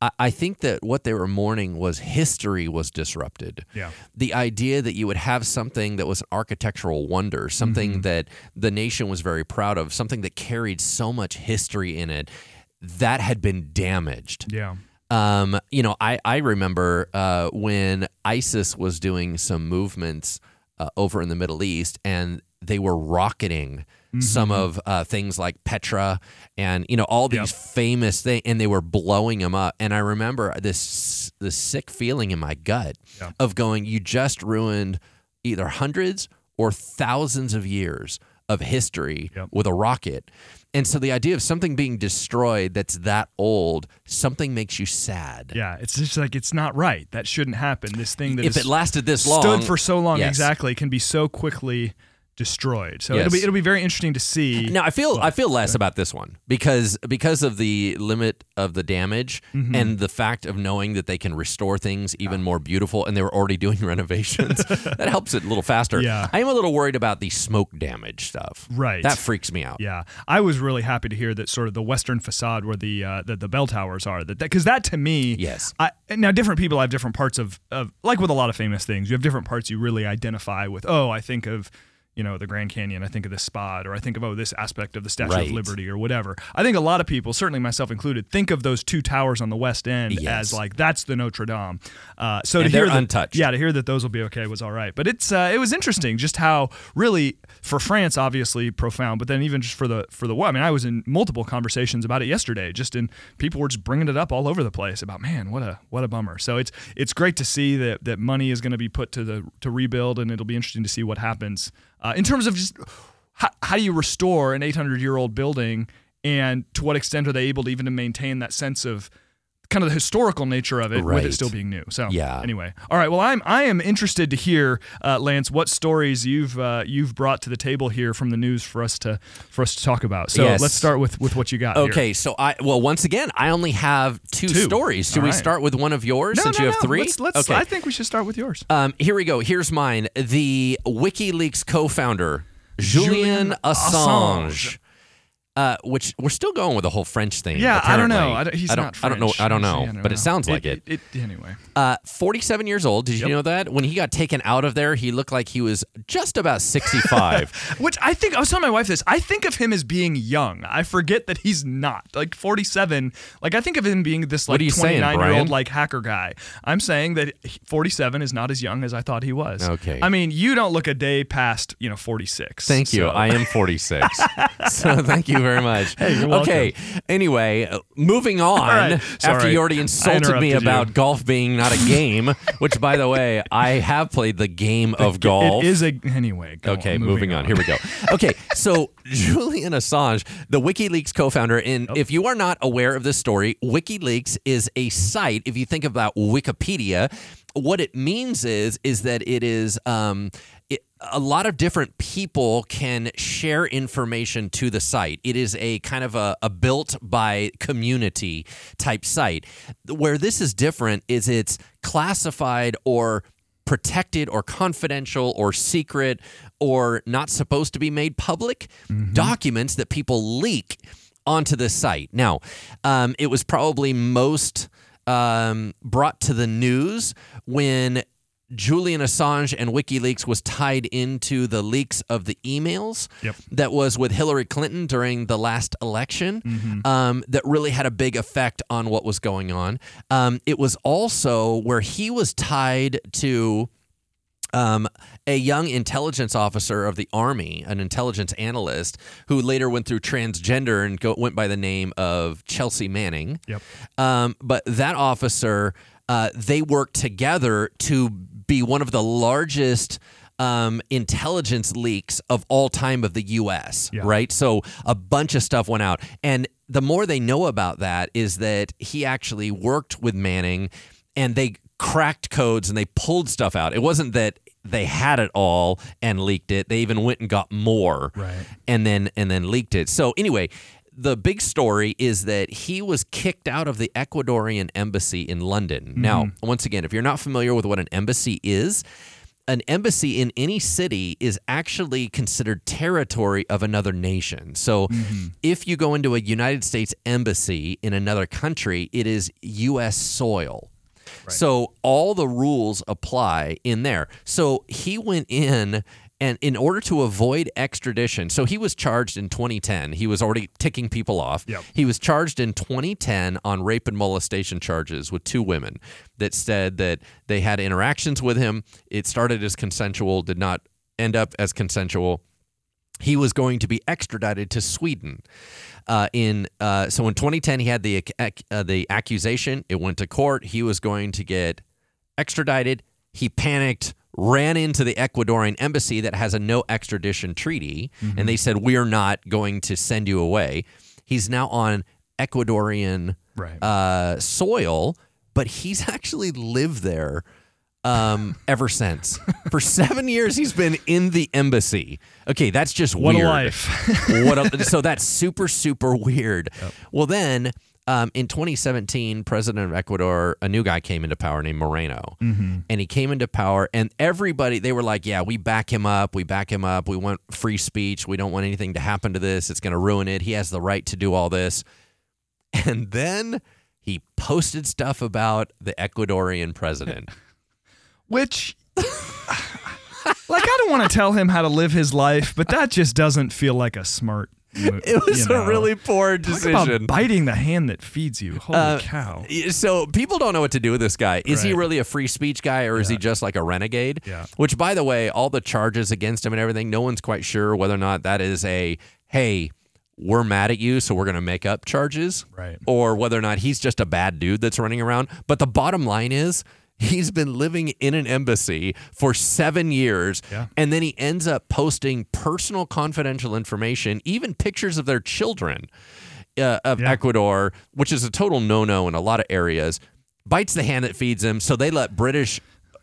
I, I think that what they were mourning was history was disrupted. Yeah. The idea that you would have something that was an architectural wonder, something Mm-hmm. that the nation was very proud of, something that carried so much history in it, that had been damaged. Yeah. Um, you know, I, I remember uh, when ISIS was doing some movements uh, over in the Middle East and they were rocketing some of uh, things like Petra and, you know, all these Yep. famous things and they were blowing them up. And I remember this, this sick feeling in my gut of going, you just ruined either hundreds or thousands of years of history Yep. with a rocket. And so the idea of something being destroyed that's that old, something makes you sad. Yeah. It's just like it's not right. That shouldn't happen. This thing that If it lasted this long, stood for so long yes. exactly can be so quickly destroyed. So Yes. it'll be it'll be very interesting to see. Now I feel I feel less about this one because because of the limit of the damage Mm-hmm. and the fact of knowing that they can restore things even more beautiful and they were already <laughs> doing renovations <laughs> that helps it a little faster. Yeah. I am a little worried about the smoke damage stuff. Right. That freaks me out. Yeah, I was really happy to hear that sort of the western facade where the uh, the, the bell towers are that because that, to me, Yes. I, now different people have different parts of, of like with a lot of famous things, you have different parts you really identify with. Oh, I think of you know the Grand Canyon, I think of this spot, or I think of oh this aspect of the Statue Right. of Liberty or whatever. I think a lot of people, certainly myself included, think of those two towers on the west end Yes. as like that's the Notre Dame. Uh, so And to hear that, untouched. yeah, to hear that those will be okay was all right. But it's uh, it was interesting just how really for France obviously profound, but then even just for the for the what I mean I was in multiple conversations about it yesterday. Just in people were just bringing it up all over the place about man what a what a bummer. So it's it's great to see that that money is going to be put to the to rebuild, and it'll be interesting to see what happens uh, in terms of just how, how do you restore an 800 year old building, and to what extent are they able to even to maintain that sense of kind of the historical nature of it with it still being new. So Yeah. Anyway, all right. Well, I'm I am interested to hear, uh, Lance, what stories you've uh, you've brought to the table here from the news for us to for us to talk about. So Yes. let's start with with what you got. here. Okay, so I well once again I only have two, Two. stories. Should All we right. start with one of yours No, since no, you have no. three? Let's, let's, okay. I think we should start with yours. Um, here we go. Here's mine. The WikiLeaks co-founder Julian, Julian Assange. Assange. Uh, which we're still going with the whole French thing. yeah, I don't know. I don't, he's I don't, not. I don't know. I don't know. Actually, but it sounds like it. it, Anyway, Uh, 47 years old. Did you know that? When he got taken out of there, he looked like he was just about 65. <laughs> which I think I was telling my wife this. I think of him as being young. I forget that he's not like 47. Like I think of him being this like are you saying, 29 year Brian? old like hacker guy. I'm saying that 47 is not as young as I thought he was. Okay. I mean, you don't look a day past you know 46. Thank you. I am 46. <laughs> so thank you very much. <laughs> Hey, okay. Anyway, uh, moving <laughs> on. right. After you already insulted me interrupted you. about golf being not a game, <laughs> which by the way, I have played the game of golf. It is a anyway. Okay, on, moving on. Here we go. Okay, so Julian Assange, the WikiLeaks co-founder, and if you are not aware of this story, WikiLeaks is a site. If you think about Wikipedia, what it means is is that it is um, a lot of different people can share information to the site. It is a kind of a, a built by community type site. Where this is different is it's classified or protected or confidential or secret or not supposed to be made public documents that people leak onto the site. Now, um, it was probably most um, brought to the news when Julian Assange and WikiLeaks was tied into the leaks of the emails Yep. that was with Hillary Clinton during the last election um, that really had a big effect on what was going on. Um, it was also where he was tied to um, a young intelligence officer of the army, an intelligence analyst, who later went through transgender and go, went by the name of Chelsea Manning. Yep. Um, but that officer, uh, they worked together to be one of the largest um, intelligence leaks of all time of the U.S. Yeah. Right, so a bunch of stuff went out, and the more they know about that is that he actually worked with Manning, and they cracked codes and they pulled stuff out. It wasn't that they had it all and leaked it. They even went and got more Right. and then and then leaked it. So anyway, the big story is that he was kicked out of the Ecuadorian embassy in London. Now, mm-hmm. once again, if you're not familiar with what an embassy is, an embassy in any city is actually considered territory of another nation. So mm-hmm. if you go into a United States embassy in another country, it is U.S. soil. So all the rules apply in there. So he went in and in order to avoid extradition, so he was charged in 2010. He was already ticking people off. Yep. He was charged in 2010 on rape and molestation charges with two women that said that they had interactions with him. It started as consensual, did not end up as consensual. He was going to be extradited to Sweden. Uh, in uh, so in 2010, he had the ac- uh, the accusation. It went to court. He was going to get extradited. He panicked, ran into the Ecuadorian embassy that has a no extradition treaty, and they said, "We are not going to send you away." He's now on Ecuadorian Right. uh, soil, but he's <laughs> actually lived there um, ever since. <laughs> For seven years, he's been in the embassy. Okay, that's just What weird. a life. what a, <laughs> so that's super super weird. Well, then um, in 2017, president of Ecuador, a new guy came into power named Moreno, and he came into power, and everybody they were like, "Yeah, we back him up. We back him up. We want free speech. We don't want anything to happen to this. It's going to ruin it. He has the right to do all this." <laughs> And then he posted stuff about the Ecuadorian president. <laughs> Which, <sighs> like, I don't want to tell him how to live his life, but that just doesn't feel like a smart. It was you know. a really poor decision. about biting the hand that feeds you. Holy Uh, cow! So people don't know what to do with this guy. Is he really a free speech guy or is he just like a renegade? Yeah. Which, by the way, all the charges against him and everything, no one's quite sure whether or not that is a hey, we're mad at you, so we're going to make up charges, Right. or whether or not he's just a bad dude that's running around. But the bottom line is. He's been living in an embassy for seven years, Yeah. and then he ends up posting personal, confidential information, even pictures of their children uh, of Yeah. Ecuador, which is a total no-no in a lot of areas, bites the hand that feeds him. So they let British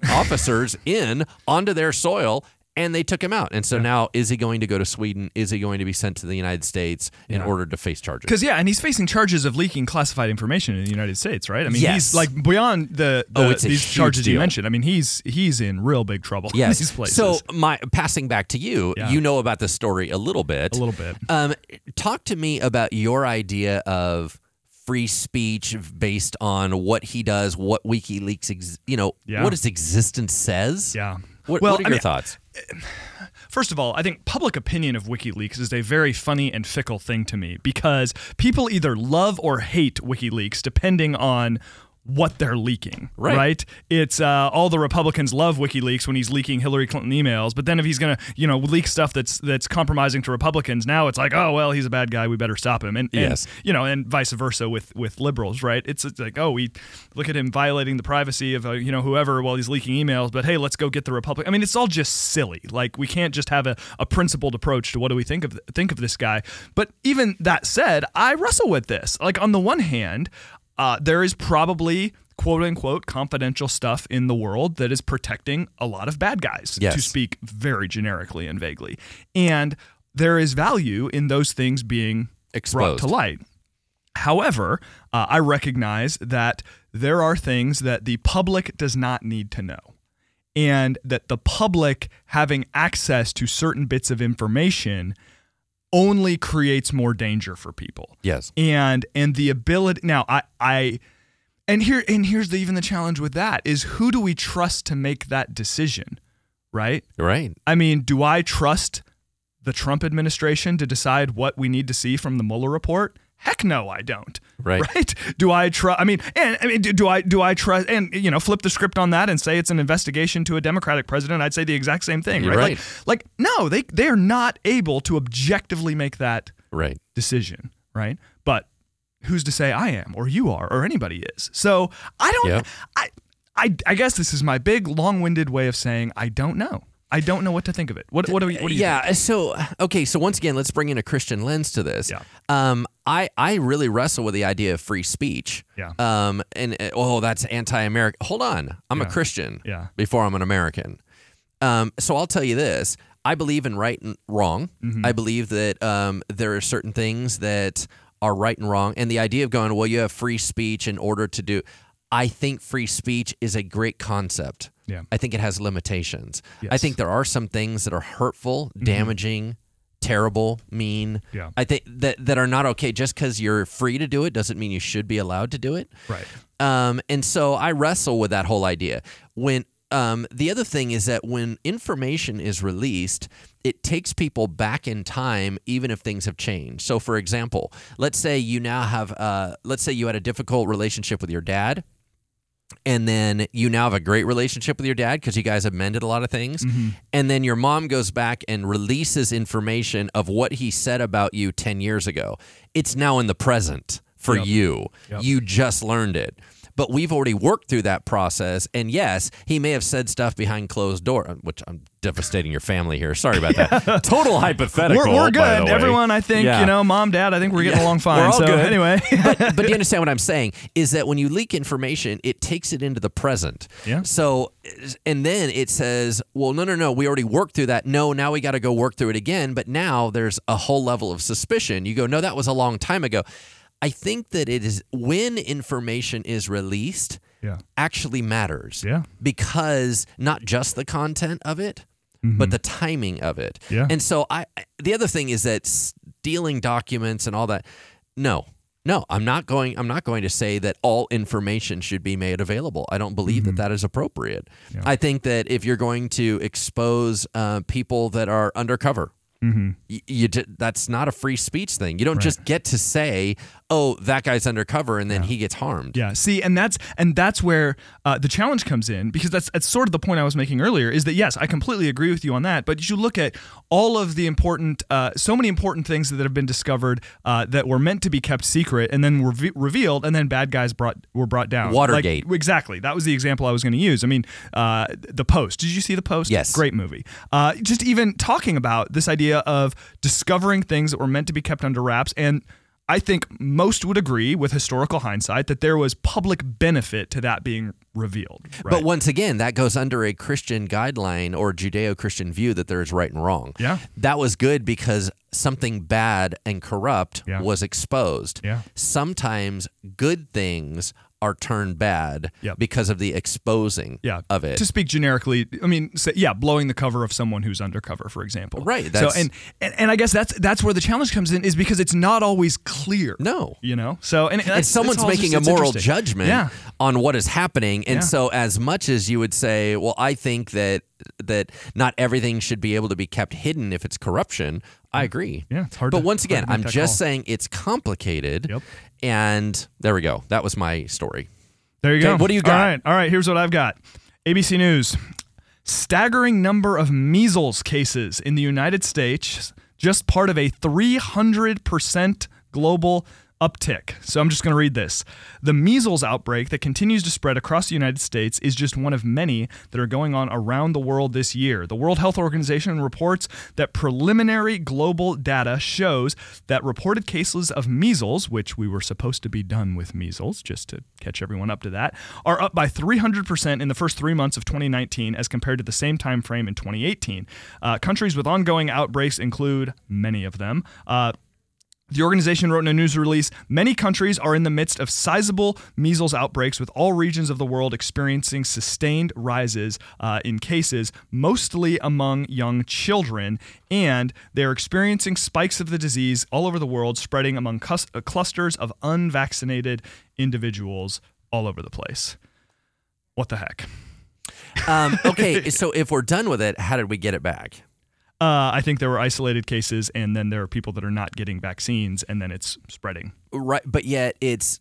officers <laughs> in onto their soil, and they took him out. And so now, is he going to go to Sweden? Is he going to be sent to the United States in Yeah. order to face charges? Because yeah, and he's facing charges of leaking classified information in the United States, right? I mean, Yes. he's like beyond the, the Oh, these charges you mentioned. I mean, he's he's in real big trouble. in Yes. these places. So my passing back to you, Yeah. you know about this story a little bit. a little bit. Um, talk to me about your idea of free speech based on what he does, what WikiLeaks, ex- you know, Yeah. what his existence says. Yeah. What, well, what are I your mean, thoughts? <sighs> First of all, I think public opinion of WikiLeaks is a very funny and fickle thing to me because people either love or hate WikiLeaks depending on what they're leaking, Right. It's uh, all the Republicans love WikiLeaks when he's leaking Hillary Clinton emails, but then if he's gonna, you know, leak stuff that's that's compromising to Republicans, now it's like, oh well, he's a bad guy, we better stop him, and, and Yes. you know, and vice versa with with liberals, right? It's, it's like, oh, we look at him violating the privacy of uh, you know whoever while he's leaking emails, but hey, let's go get the Republic. I mean, it's all just silly. Like we can't just have a, a principled approach to what do we think of think of this guy. But even that said, I wrestle with this. Like on the one hand, uh, there is probably quote unquote confidential stuff in the world that is protecting a lot of bad guys Yes. to speak very generically and vaguely. And there is value in those things being brought Exposed. to light. However, uh, I recognize that there are things that the public does not need to know. And that the public having access to certain bits of information only creates more danger for people Yes. and and the ability now i i and here and here's the, even the challenge with that is who do we trust to make that decision right Right. i mean do i trust the trump administration to decide what we need to see from the mueller report heck no i don't Right. <laughs> right do i trust i mean and i mean do, do i do i trust and you know flip the script on that and say it's an investigation to a democratic president i'd say the exact same thing right, right. Like, like no they they're not able to objectively make that Right. decision, right? But who's to say I am or you are or anybody is? So I don't. Yep. I, I I guess this is my big long-winded way of saying I don't know. I don't know what to think of it. What what do we? What do you? yeah. So okay. So once again, let's bring in a Christian lens to this. Yeah. Um, I I really wrestle with the idea of free speech. Yeah. Um, and uh, oh, that's anti-American. Hold on, I'm a Christian. Yeah. Before I'm an American. Um, so I'll tell you this. I believe in right and wrong. Mm-hmm. I believe that um, there are certain things that are right and wrong. And the idea of going, well, you have free speech in order to do. I think free speech is a great concept. Yeah. I think it has limitations. I think there are some things that are hurtful, damaging, terrible, mean. Yeah. I think that that are not okay. Just because you're free to do it doesn't mean you should be allowed to do it. Right. Um, and so I wrestle with that whole idea. When um, the other thing is that when information is released, it takes people back in time, even if things have changed. So, for example, let's say you now have, uh, let's say you had a difficult relationship with your dad, and then you now have a great relationship with your dad because you guys have mended a lot of things. Mm-hmm. And then your mom goes back and releases information of what he said about you 10 years ago. It's now in the present for Yep. you. Yep. You just learned it. But we've already worked through that process. And yes, he may have said stuff behind closed door, uh, which I'm devastating your family here. Sorry about that. <laughs> Total hypothetical. We're, we're good. Everyone, I think, Yeah. you know, mom, dad, I think we're getting Yeah. along fine. We're all so, good. anyway. <laughs> but, but do you <laughs> understand what I'm saying? Is that when you leak information, it takes it into the present. Yeah. So, and then it says, well, no, no, no, we already worked through that. No, now we got to go work through it again. But now there's a whole level of suspicion. You go, no, that was a long time ago. I think that it is when information is released yeah. actually matters. Yeah. Because not just the content of it, but the timing of it. Mm-hmm. Yeah. And so I the other thing is that stealing documents and all that no. No, I'm not going I'm not going to say that all information should be made available. I don't believe that that is appropriate. Mm-hmm. Yeah. I think that if you're going to expose uh, people that are undercover Mm-hmm. y- you that's not a free speech thing. You don't just get to say, "Oh, that guy's undercover," and then he gets harmed. Yeah. See, and that's and that's where uh, the challenge comes in because that's that's sort of the point I was making earlier. Is that yes, I completely agree with you on that. But you look at all of the important, uh, so many important things that have been discovered uh, that were meant to be kept secret and then were re- revealed, and then bad guys brought were brought down. Watergate. Like, exactly. That was the example I was going to use. I mean, uh, the Post. Did you see the Post? Yes. Great movie. Uh, just even talking about this idea of discovering things that were meant to be kept under wraps and. I think most would agree with historical hindsight that there was public benefit to that being revealed. Right? But once again, that goes under a Christian guideline or Judeo Christian view that there is right and wrong. Yeah. That was good because something bad and corrupt Yeah. was exposed. Yeah. Sometimes good things are turned bad Yep. because of the exposing yeah, of it. To speak generically, I mean, say, yeah, blowing the cover of someone who's undercover, for example. Right, So, and, and and I guess that's that's where the challenge comes in, is because it's not always clear. no. You know. So and, and someone's making a moral judgment Yeah. on what is happening and Yeah. so as much as you would say well i think that that not everything should be able to be kept hidden if it's corruption i agree Yeah, it's hard but to- once again i'm just call. saying it's complicated Yep. And there we go that was my story There you go. what do you got? All right. All right. Here's what I've got. ABC News. Staggering number of measles cases in the United States, just part of a 300% global uptick. So I'm just going to read this. The measles outbreak that continues to spread across the United States is just one of many that are going on around the world this year. The World Health Organization reports that preliminary global data shows that reported cases of measles, which we were supposed to be done with measles, just to catch everyone up to that, are up by 300% in the first three months of 2019 as compared to the same time frame in 2018. Uh, countries with ongoing outbreaks include many of them. Uh, the organization wrote in a news release many countries are in the midst of sizable measles outbreaks, with all regions of the world experiencing sustained rises uh, in cases, mostly among young children. And they're experiencing spikes of the disease all over the world, spreading among cus- uh, clusters of unvaccinated individuals all over the place. What the heck? um, okay <laughs> so if we're done with it how did we get it back Uh, I think there were isolated cases, and then there are people that are not getting vaccines, and then it's spreading. right but yet it's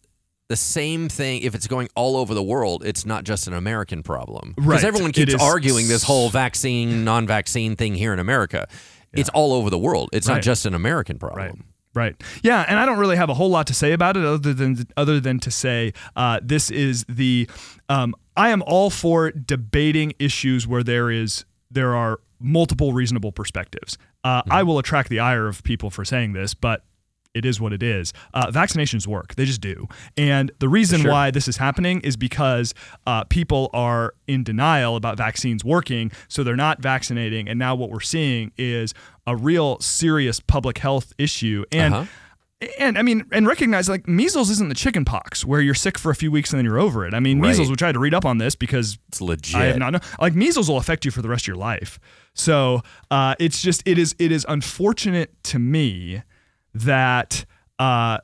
the same thing if it's going all over the world it's not just an american problem Right, because everyone keeps arguing this whole vaccine non-vaccine thing here in america it's all over the world it's not just an american problem Right. Yeah, and I don't really have a whole lot to say about it other than other than to say uh, this is the. Um, I am all for debating issues where there is there are multiple reasonable perspectives. Uh, I will attract the ire of people for saying this, but it is what it is. Uh, vaccinations work; they just do. And the reason Sure. why this is happening is because uh, people are in denial about vaccines working, so they're not vaccinating. And now what we're seeing is a real serious public health issue. And Uh-huh. and I mean, and recognize like measles isn't the chicken pox where you're sick for a few weeks and then you're over it. I mean, Right. measles. We tried to read up on this because It's legit. I have not known. Like measles will affect you for the rest of your life. So uh, it's just it is it is unfortunate to me that uh,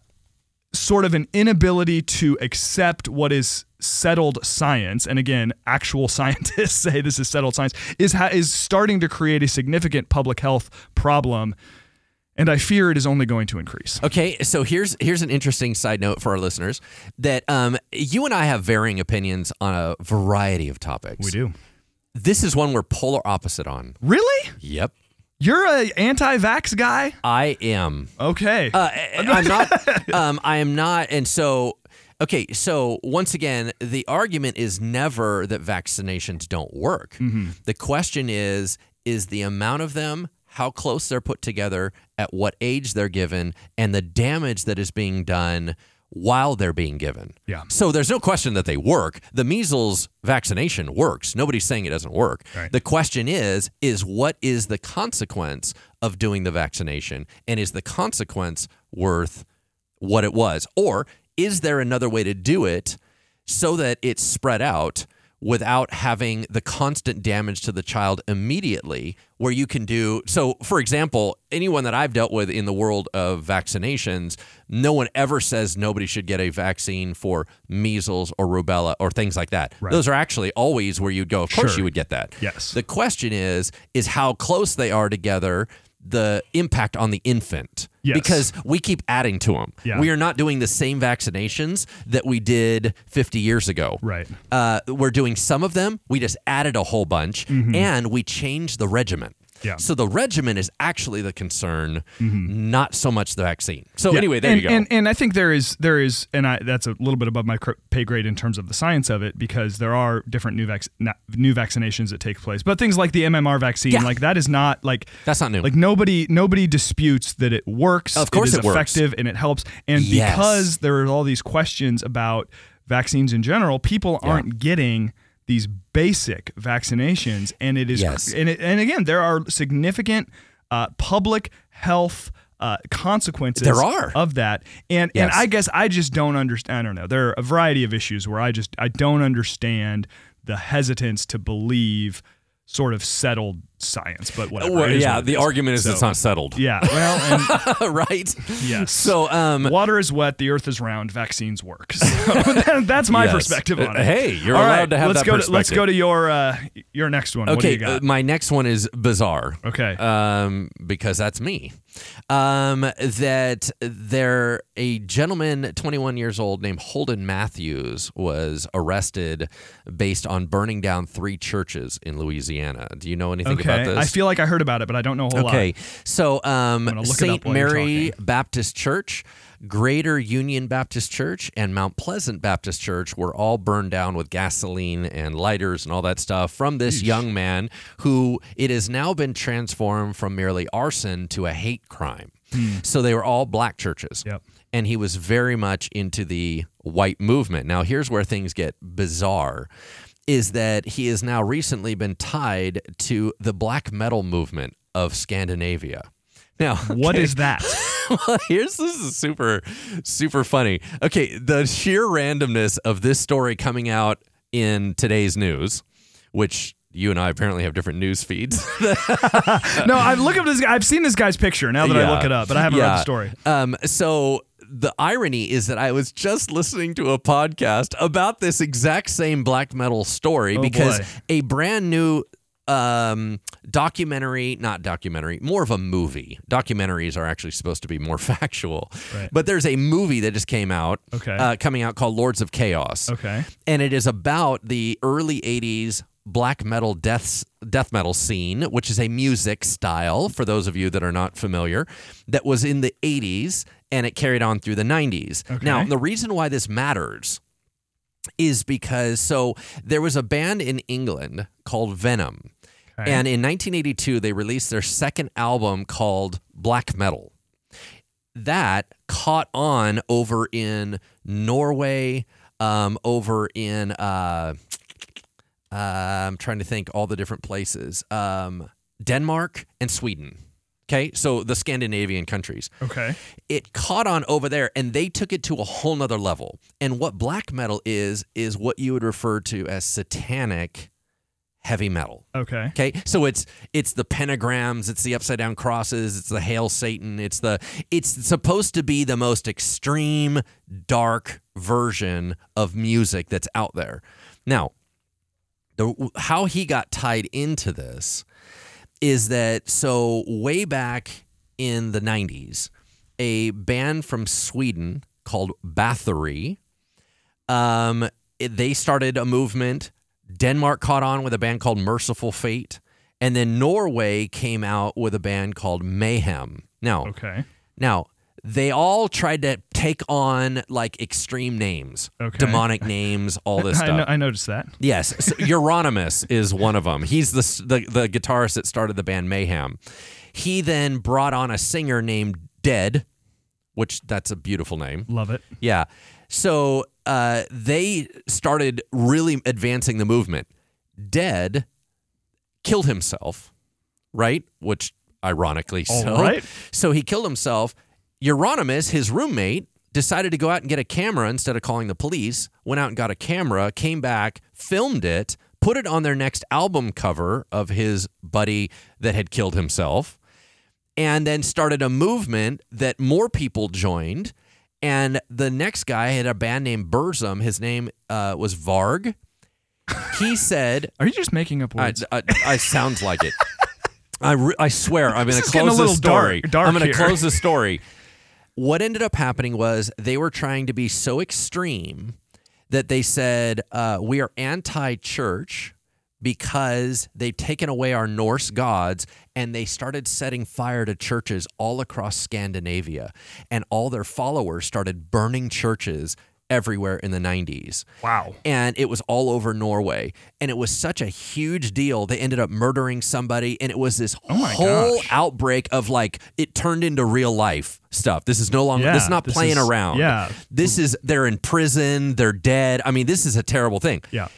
sort of an inability to accept what is settled science, and again, actual <laughs> scientists say this is settled science, is ha- is starting to create a significant public health problem, and I fear it is only going to increase. Okay, so here's here's an interesting side note for our listeners that um, you and I have varying opinions on a variety of topics. We do. This is one we're polar opposite on. Really? Yep, You're a anti-vax guy? I am. Okay. Uh, I'm not. <laughs> Um, I am not. And so, okay. So once again, the argument is never that vaccinations don't work. The question is: is the amount of them, how close they're put together, at what age they're given, and the damage that is being done while they're being given. Yeah. So there's no question that they work. The measles vaccination works. Nobody's saying it doesn't work. Right. The question is is what is the consequence of doing the vaccination and is the consequence worth what it was or is there another way to do it so that it's spread out without having the constant damage to the child immediately where you can do so for example anyone that I've dealt with in the world of vaccinations no one ever says nobody should get a vaccine for measles or rubella or things like that Right. those are actually always where you'd go of course Sure. you would get that Yes. the question is is how close they are together the impact on the infant Yes. because we keep adding to them Yeah. we are not doing the same vaccinations that we did 50 years ago Right. uh, we're doing some of them we just added a whole bunch and we changed the regimen Mm-hmm. Yeah. so the regimen is actually the concern mm-hmm. not so much the vaccine so Yeah, anyway there and, you go And, and I think there is there is, and I, that's a little bit above my pay grade in terms of the science of it because there are different new vac- new vaccinations that take place. But things like the MMR vaccine, Yeah. like that is not like That's not new. Like nobody nobody disputes that it works. Of course it is it works. effective and it helps. And Yes. because there are all these questions about vaccines in general, people aren't getting these basic vaccinations, and it is Yes. and it, and again there are significant uh, public health. Uh, consequences There are. of that and and I guess I just don't understand I don't know there are a variety of issues where I just I don't understand the hesitance to believe sort of settled science but whatever. Well, yeah what the argument is So- it's not settled. Yeah well and <laughs> right? Yes. So um water is wet the earth is round vaccines work. <laughs> So that- that's my Yes. perspective on it. Hey, you're All allowed right, to have let's that go to, let's go to your uh your next one. What do Okay, you got? uh, my next one is bizarre. okay. Um, because that's me. Um, that there a gentleman, 21 years old, named Holden Matthews, was arrested based on burning down three churches in Louisiana. Do you know anything okay about this? I feel like I heard about it but I don't know a whole Okay, lot Okay, so um, gonna look St. up while you're Mary. Baptist Church, Greater Union Baptist Church, and Mount Pleasant Baptist Church were all burned down with gasoline and lighters and all that stuff from this young man who it has now been transformed from merely arson to a hate crime. So they were all black churches. Hmm. Yep. And he was very much into the white movement. Now, here's where things get bizarre is that he has now recently been tied to the black metal movement of Scandinavia. Now, <laughs> What okay, is that <laughs> well, here's this is super super funny. Okay, the sheer randomness of this story coming out in today's news, which you and I apparently have different news feeds. <laughs> no I've looked up this guy I've seen this guy's picture now that I look it up but I haven't read the story Um, so the irony is that I was just listening to a podcast about this exact same black metal story Oh, because boy. a brand new um documentary not documentary more of a movie documentaries are actually supposed to be more <laughs> factual Right. but there's a movie that just came out Okay. uh, coming out called lords of chaos okay and it is about the early 80s black metal death death metal scene which is a music style for those of you that are not familiar that was in the 80s and it carried on through the 90s Okay. now the reason why this matters is because so there was a band in England called Venom. And in 1982 they released their second album called Black Metal that caught on over in Norway, um, over in uh, uh, I'm trying to think all the different places, um, Denmark and Sweden. Okay, so the Scandinavian countries. Okay. It caught on over there and they took it to a whole nother level. And what black metal is, is what you would refer to as satanic heavy metal. Okay. Okay, so it's it's the pentagrams, it's the upside down crosses, it's the hail Satan, it's the it's supposed to be the most extreme dark version of music that's out there. Now, the how he got tied into this is that so way back in the 90s, a band from Sweden called Bathory, um, it- they started a movement. Denmark caught on with a band called Mercyful Fate. And then Norway came out with a band called Mayhem. Now, Okay. now they all tried to take on like extreme names, Okay. demonic names, all this <laughs> I, stuff. no- I noticed that. Yes, so <laughs> Euronymous is one of them. He's the, the the guitarist that started the band Mayhem. He then brought on a singer named Dead, which that's a beautiful name. Love it. Yeah. So uh, they started really advancing the movement. Dead killed himself, right? Which ironically All so. right. <laughs> So he killed himself. Euronymous, his roommate, decided to go out and get a camera instead of calling the police. Went out and got a camera, came back, filmed it, put it on their next album cover of his buddy that had killed himself, and then started a movement that more people joined. And the next guy had a band named Burzum. His name uh, was Varg. He <laughs> said, Are you just making up words? I, I sounds like it. I, re- I swear I'm going to is getting a close the story. dark- dark I'm going to close the story. What ended up happening was they were trying to be so extreme that they said uh, we are anti-church because they've taken away our Norse gods and they started setting fire to churches all across Scandinavia and all their followers started burning churches everywhere in the 90s wow. and it was all over Norway. And it was such a huge deal. They ended up murdering somebody, and it was this Oh whole gosh. outbreak of like it turned into real life stuff. This is no longer. Yeah, this is not this playing is- around. yeah. this is they're in prison. They're dead. I mean, this is a terrible thing. Yeah.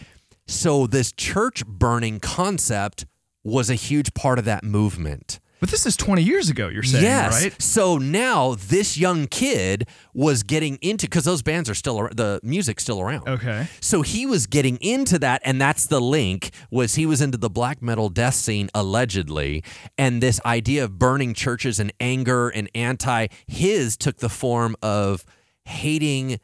So this church burning concept was a huge part of that movement. But this is 20 years ago, you're saying, yes. right? So now this young kid was getting into because those bands are still the music's still around. Okay. So he was getting into that, and that's the link. Was he was into the black metal death scene allegedly, and this idea of burning churches and anger and anti his took the form of hating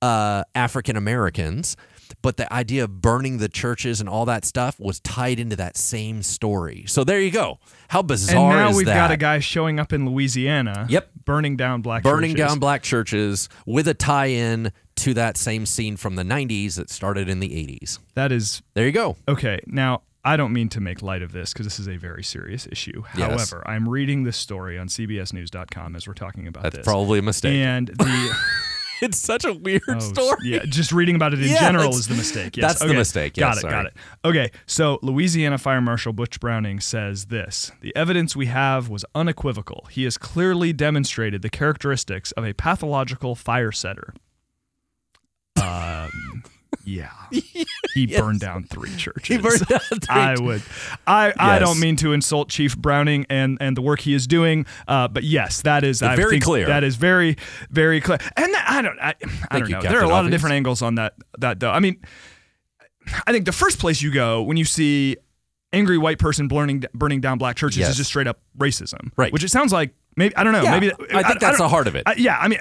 uh, African Americans. But the idea of burning the churches and all that stuff was tied into that same story. So there you go. How And bizarre now is we've that? got a guy showing up in Louisiana. Yep. Burning down black burning churches. down black churches with a tie-in to that same scene from the 90s that started in the 80s. That is There you go. Okay, now I don't mean to make light of this because this is a very serious issue. Yes. However, I'm reading this story on CBSNews.com as we're talking about That's this. probably a mistake. and the <laughs> <laughs> <laughs> it's such a weird oh, story. yeah, just reading about it in <laughs> Yeah, general is the mistake. Yes, that's the okay. mistake. Got Yes, it. sorry. Got it. Okay, so Louisiana Fire Marshal Butch Browning says this: the evidence we have was unequivocal. He has clearly demonstrated the characteristics of a pathological fire setter. Um, yeah, <laughs> he burned down three churches. He burned down <laughs> three I would. I, I don't mean to insult Chief Browning and, and the work he is doing, uh, but yes, that is I Very think clear. That is very very clear. And that, I don't I, I don't know. There are a lot of different angles on that that though. I mean, I think the first place you go when you see angry white person burning burning down black churches Yes. is just straight up racism, Right. Which it sounds like maybe I don't know. Yeah, maybe I think that's don't- the heart of it. I- yeah, I mean,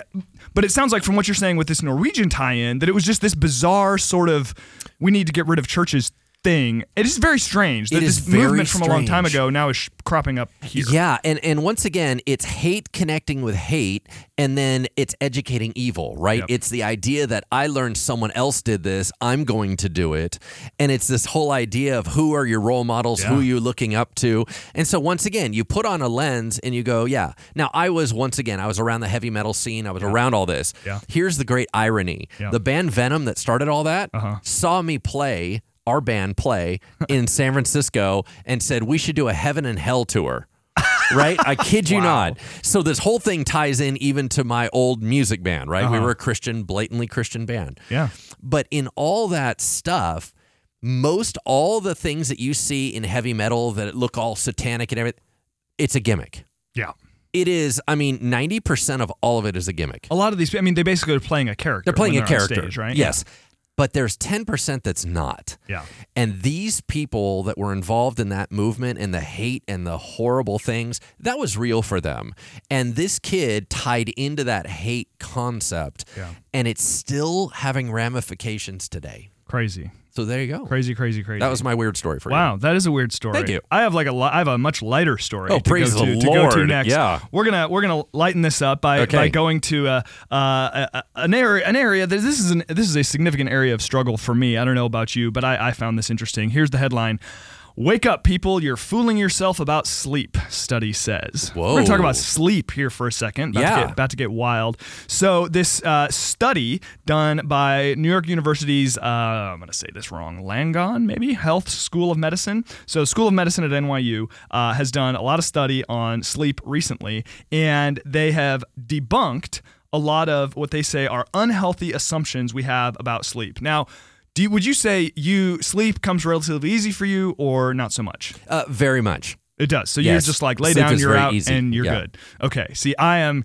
but it sounds like from what you're saying with this Norwegian tie-in that it was just this bizarre sort of we need to get rid of churches thing. It is very strange that this movement from a long time ago now is sh- cropping up here. Yeah, and and once again, it's hate connecting with hate, and then it's educating evil, right? Yep. It's the idea that I learned someone else did this, I'm going to do it, and it's this whole idea of who are your role models, who are you looking up to, and so once again, you put on a lens and you go, yeah. Now I was once again, I was around the heavy metal scene, I was around all this. Yeah. Here's the great irony: Yeah. the band Venom that started all that Uh-huh. saw me play. Our band play in <laughs> San Francisco and said we should do a heaven and hell tour <laughs> right? I kid you Wow. not. So this whole thing ties in even to my old music band, right? We Uh-huh. were a Christian, blatantly Christian band. Yeah. But in all that stuff, most all the things that you see in heavy metal that look all satanic and everything, it's a gimmick. Yeah. It is, I mean, 90% of all of it is a gimmick. A lot of these, I mean, they basically are playing a character. They're playing a character, stage, right? Yes. But there's 10% that's not. Yeah. And these people that were involved in that movement and the hate and the horrible things, that was real for them. And this kid tied into that hate concept, Yeah. and it's still having ramifications today. Crazy. So there you go. Crazy, crazy, crazy. That was my weird story for you. Wow, that is a weird story. Thank you. I have like a li- I have a much lighter story. Oh, to praise go to, the to go to Lord. next. Yeah. we're gonna we're gonna lighten this up by, Okay. by going to uh, uh, a- a- an area an area that this is an, this is a significant area of struggle for me. I don't know about you, but I, I found this interesting. Here's the headline. Wake up, people. You're fooling yourself about sleep, study says. We're going to talk about sleep here for a second. About Yeah. To get, about to get wild. So, this uh, study done by New York University's, uh, I'm going to say this wrong, Langone, maybe, Health School of Medicine. So, School of Medicine at NYU uh, has done a lot of study on sleep recently, and they have debunked a lot of what they say are unhealthy assumptions we have about sleep. Now, do you, would you say you sleep comes relatively easy for you or not so much? Uh, very much. It does. So you're just like lay Sleep down, you're out, easy. and you're Yeah. good. Okay. See, I am.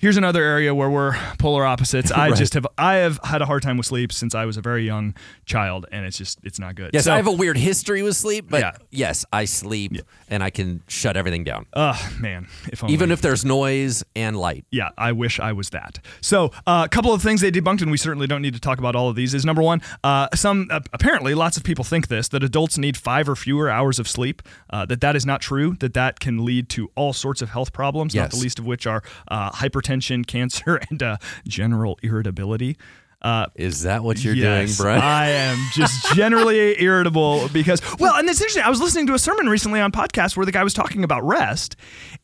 Here's another area where we're polar opposites. <laughs> I Right. just have I have had a hard time with sleep since I was a very young child, and it's just it's not good. Yes, So- I have a weird history with sleep, but Yeah. yes, I sleep and I can shut everything down. Ugh, man. If only. Even if there's noise and light. yeah, I wish I was that. So, uh, a couple of things they debunked, and we certainly don't need to talk about all of these. Is number one, uh, some uh, apparently lots of people think this that adults need five or fewer hours of sleep. Uh, that that is not true. That that can lead to all sorts of health problems, not the least of which are uh, hypertension, <laughs> cancer, and uh, general irritability. Uh, Is that what you're yes, doing, Brian? I am just generally <laughs> irritable because, well, and it's interesting. I was listening to a sermon recently on podcast where the guy was talking about rest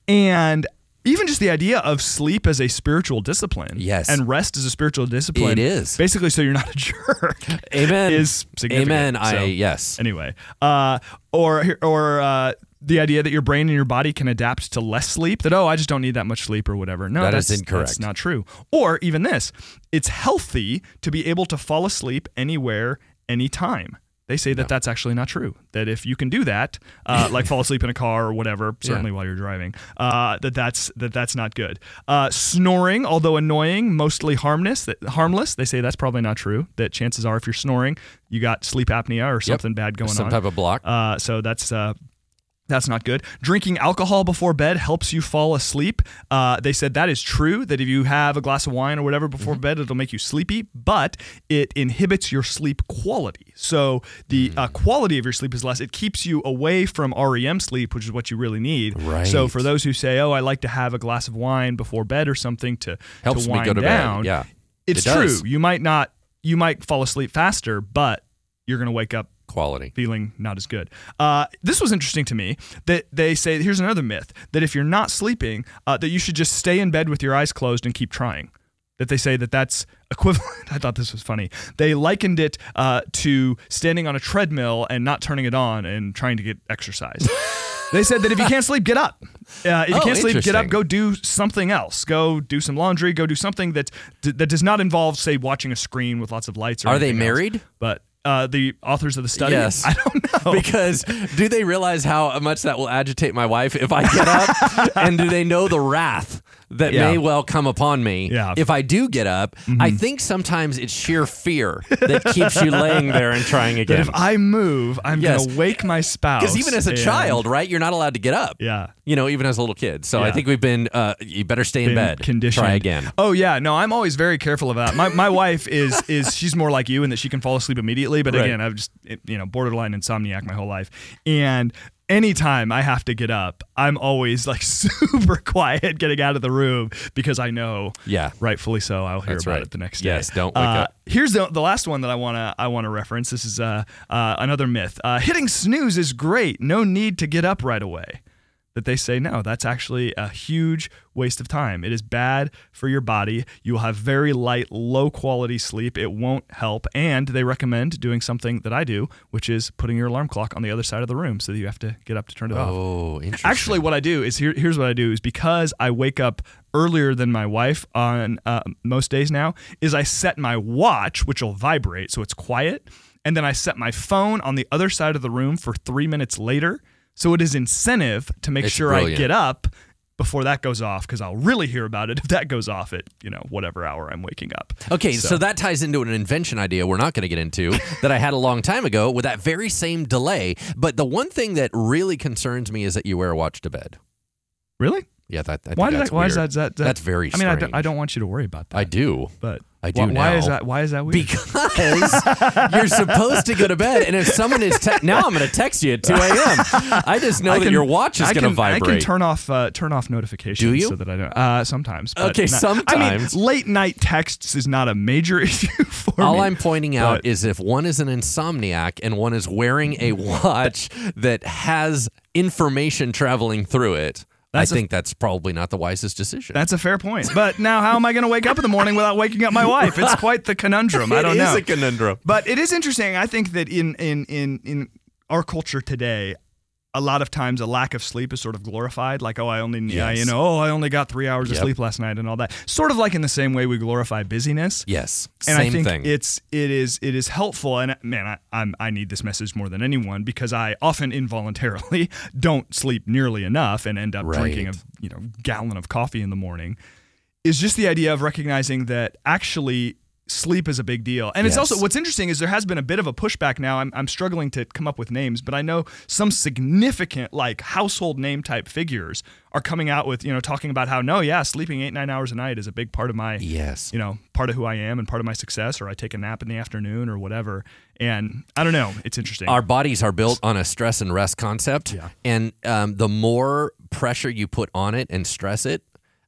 and even just the idea of sleep as a spiritual discipline. Yes. And rest as a spiritual discipline. It is. Basically, so you're not a <laughs> jerk. Amen. Is significant. Amen. I yes. Anyway, uh, or or uh, the idea that your brain and your body can adapt to less sleep. That oh, I just don't need that much sleep or whatever. No, That that's is incorrect. That's not true. Or even this, it's healthy to be able to fall asleep anywhere, anytime. They say that that's actually not true. That if you can do that, uh, <laughs> like fall asleep in a car or whatever, certainly while you're driving, uh, that that's that that's not good. Uh, snoring, although annoying, mostly harmless. That harmless. They say that's probably not true. That chances are, if you're snoring, you got sleep apnea or something bad going on. Some type of block. Uh, so that's uh, that's not good. Drinking alcohol before bed helps you fall asleep. Uh, they said that is true. That if you have a glass of wine or whatever before Mm-hmm. bed, it'll make you sleepy, but it inhibits your sleep quality. So the Mm. uh, quality of your sleep is less. It keeps you away from REM sleep, which is what you really need. Right. So for those who say, "Oh, I like to have a glass of wine before bed or something to Helps to me wind go to bed. down," Yeah. it's It true. You might not. You might fall asleep faster, but you're going to wake up Quality. feeling not as good. Uh, this was interesting to me that they say here's another myth that if you're not sleeping, uh, that you should just stay in bed with your eyes closed and keep trying. That they say that that's <laughs> equivalent. I thought this was funny. They likened it uh, to standing on a treadmill and not turning it on and trying to get exercise. <laughs> they said that if you can't sleep, get up. Uh, if you Oh, can't sleep, get up. Go do something else. Go do some laundry. Go do something that that does not involve, say, watching a screen with lots of lights. Or Are they anything else. married? But uh, the authors of the study, Yes. <laughs> I don't know. Because do they realize how much that will agitate my wife if I get up? <laughs> and do they know the wrath that Yeah. may well come upon me Yeah. if I do get up? I think sometimes it's sheer fear that keeps you laying there and trying <laughs> that again. if I move, I'm Yes. gonna wake my spouse. Because even as a and- child, right, you're not allowed to get up. yeah. You know, even as a little kid. So I think we've been, uh, you better stay in been bed. conditioned. Try again. Oh yeah, no, I'm always very careful of that. My my wife is is she's more like you in that she can fall asleep immediately, but Right. again, I've just you know borderline insomniac my whole life, and anytime I have to get up, I'm always like <laughs> super quiet getting out of the room because I know, Yeah. rightfully so, I'll hear That's about right. it the next day. Yes, don't wake Uh, up. Here's the the last one that I wanna I wanna reference. This is uh, uh another myth. Uh, hitting snooze is great. No need to get up right away that they say no that's actually a huge waste of time. It is bad for your body. You will have very light low quality sleep. It won't help. And they recommend doing something that i do which is putting your alarm clock on the other side of the room so that you have to get up to turn it off. Oh, interesting. Actually, what I do is here, here's what I do is because I wake up earlier than my wife on uh, most days now, is I set my watch, which will vibrate, so it's quiet, and then I set my phone on the other side of the room for three minutes later, so it is incentive to make It's sure I get up before that goes off because I'll really hear about it if that goes off at you know whatever hour I'm waking up. Okay, so, that ties into an invention idea we're not going to get into <laughs> that I had a long time ago with that very same delay. But the one thing that really concerns me is that you wear a watch to bed. Really? Yeah, that. I Why, that's I, why is that, that, that? That's very I mean, I don't. I don't want you to worry about that. I do. but I do why, why is that? Why is that weird? Because you're supposed to go to bed, and if someone is te- now, I'm going to text you at 2 a.m. I just know I that can- your watch is I going to can- I can turn off uh, turn off notifications. Do you? So that I don't. Uh, sometimes. Okay, not- I sometimes. mean, late night texts is not a major <laughs> issue for All me. I'm pointing out but- is if one is an insomniac and one is wearing a watch that has information traveling through it, That's I a- think that's probably not the wisest decision. That's a fair point. But now, how am I going to wake up in the morning without waking up my wife? It's quite the conundrum. I <laughs> don't know. It is a conundrum. But it is interesting. I think that in in in in our culture today, a lot of times a lack of sleep is sort of glorified. Like, oh, I only I, you know, oh, I only got three hours of sleep last night, and all that. Sort of like in the same way we glorify busyness. Yes, And same I think thing. it's it is it is helpful. And man, I, I'm I need this message more than anyone because I often involuntarily <laughs> don't sleep nearly enough and end up drinking a you know gallon of coffee in the morning. Is just the idea of recognizing that actually sleep is a big deal. And it's also what's interesting is there has been a bit of a pushback now. I'm, I'm struggling to come up with names, but I know some significant like household name type figures are coming out with, you know, talking about how no, yeah, sleeping eight, nine hours a night is a big part of my yes. you know, part of who I am and part of my success, or I take a nap in the afternoon or whatever. And I don't know. It's interesting. Our bodies are built on a stress and rest concept. Yeah. And um, the more pressure you put on it and stress it,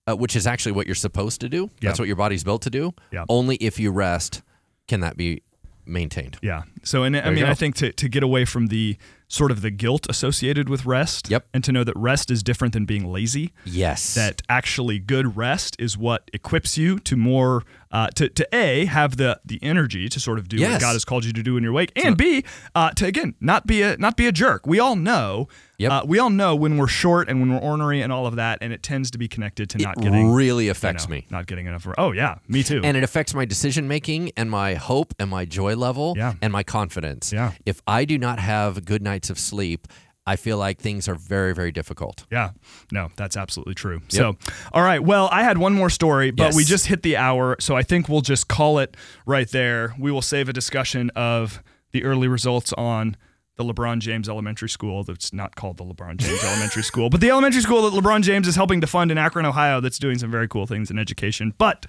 uh, which is actually what you're supposed to do, that's what your body's built to do. Yeah. Only if you rest can that be maintained. yeah. So, and I mean. I think to, to get away from the sort of the guilt associated with rest Yep. and to know that rest is different than being lazy, Yes. that actually good rest is what equips you to more, uh, to, to A, have the, the energy to sort of do what God has called you to do in your wake, and B, uh, to again, not be a, not be a jerk. We all know. Yep. Uh, we all know when we're short and when we're ornery and all of that, and it tends to be connected to not getting really you affects know, me. Not getting enough. Oh yeah, me too. and it affects my decision making and my hope and my joy level Yeah. and my confidence. Yeah. If I do not have good nights of sleep, I feel like things are very, very difficult. yeah, no, that's absolutely true. So, all right. Well, I had one more story, but Yes. we just hit the hour, so I think we'll just call it right there. We will save a discussion of the early results on the LeBron James Elementary School. That's not called the LeBron James <laughs> Elementary School, but the elementary school that LeBron James is helping to fund in Akron, Ohio. That's doing some very cool things in education, but.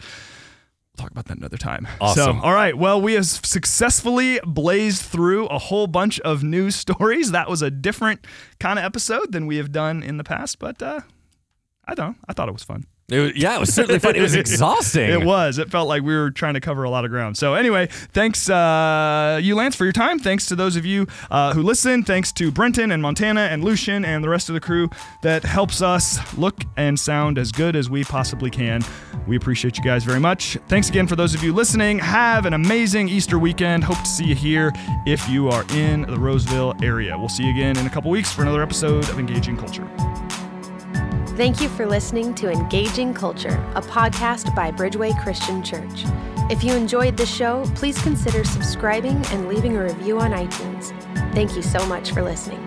Talk about that another time. <laughs> Awesome. So, all right. Well, we have successfully blazed through a whole bunch of news <laughs> stories. That was a different kind of episode than we have done in the past, but uh, I don't know. I thought it was fun. It was- yeah, it was certainly fun. It was <laughs> exhausting. It was. It felt like we were trying to cover a lot of ground. So anyway, thanks uh, you, Lance, for your time. Thanks to those of you uh, who listen. Thanks to Brenton and Montana and Lucian and the rest of the crew that helps us look and sound as good as we possibly can. We appreciate you guys very much. Thanks again for those of you listening. Have an amazing Easter weekend. Hope to see you here if you are in the Roseville area. We'll see you again in a couple weeks for another episode of Engaging Culture. Thank you for listening to Engaging Culture, a podcast by Bridgeway Christian Church. If you enjoyed the show, please consider subscribing and leaving a review on iTunes. Thank you so much for listening.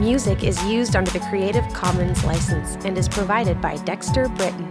Music is used under the Creative Commons license and is provided by Dexter Britain.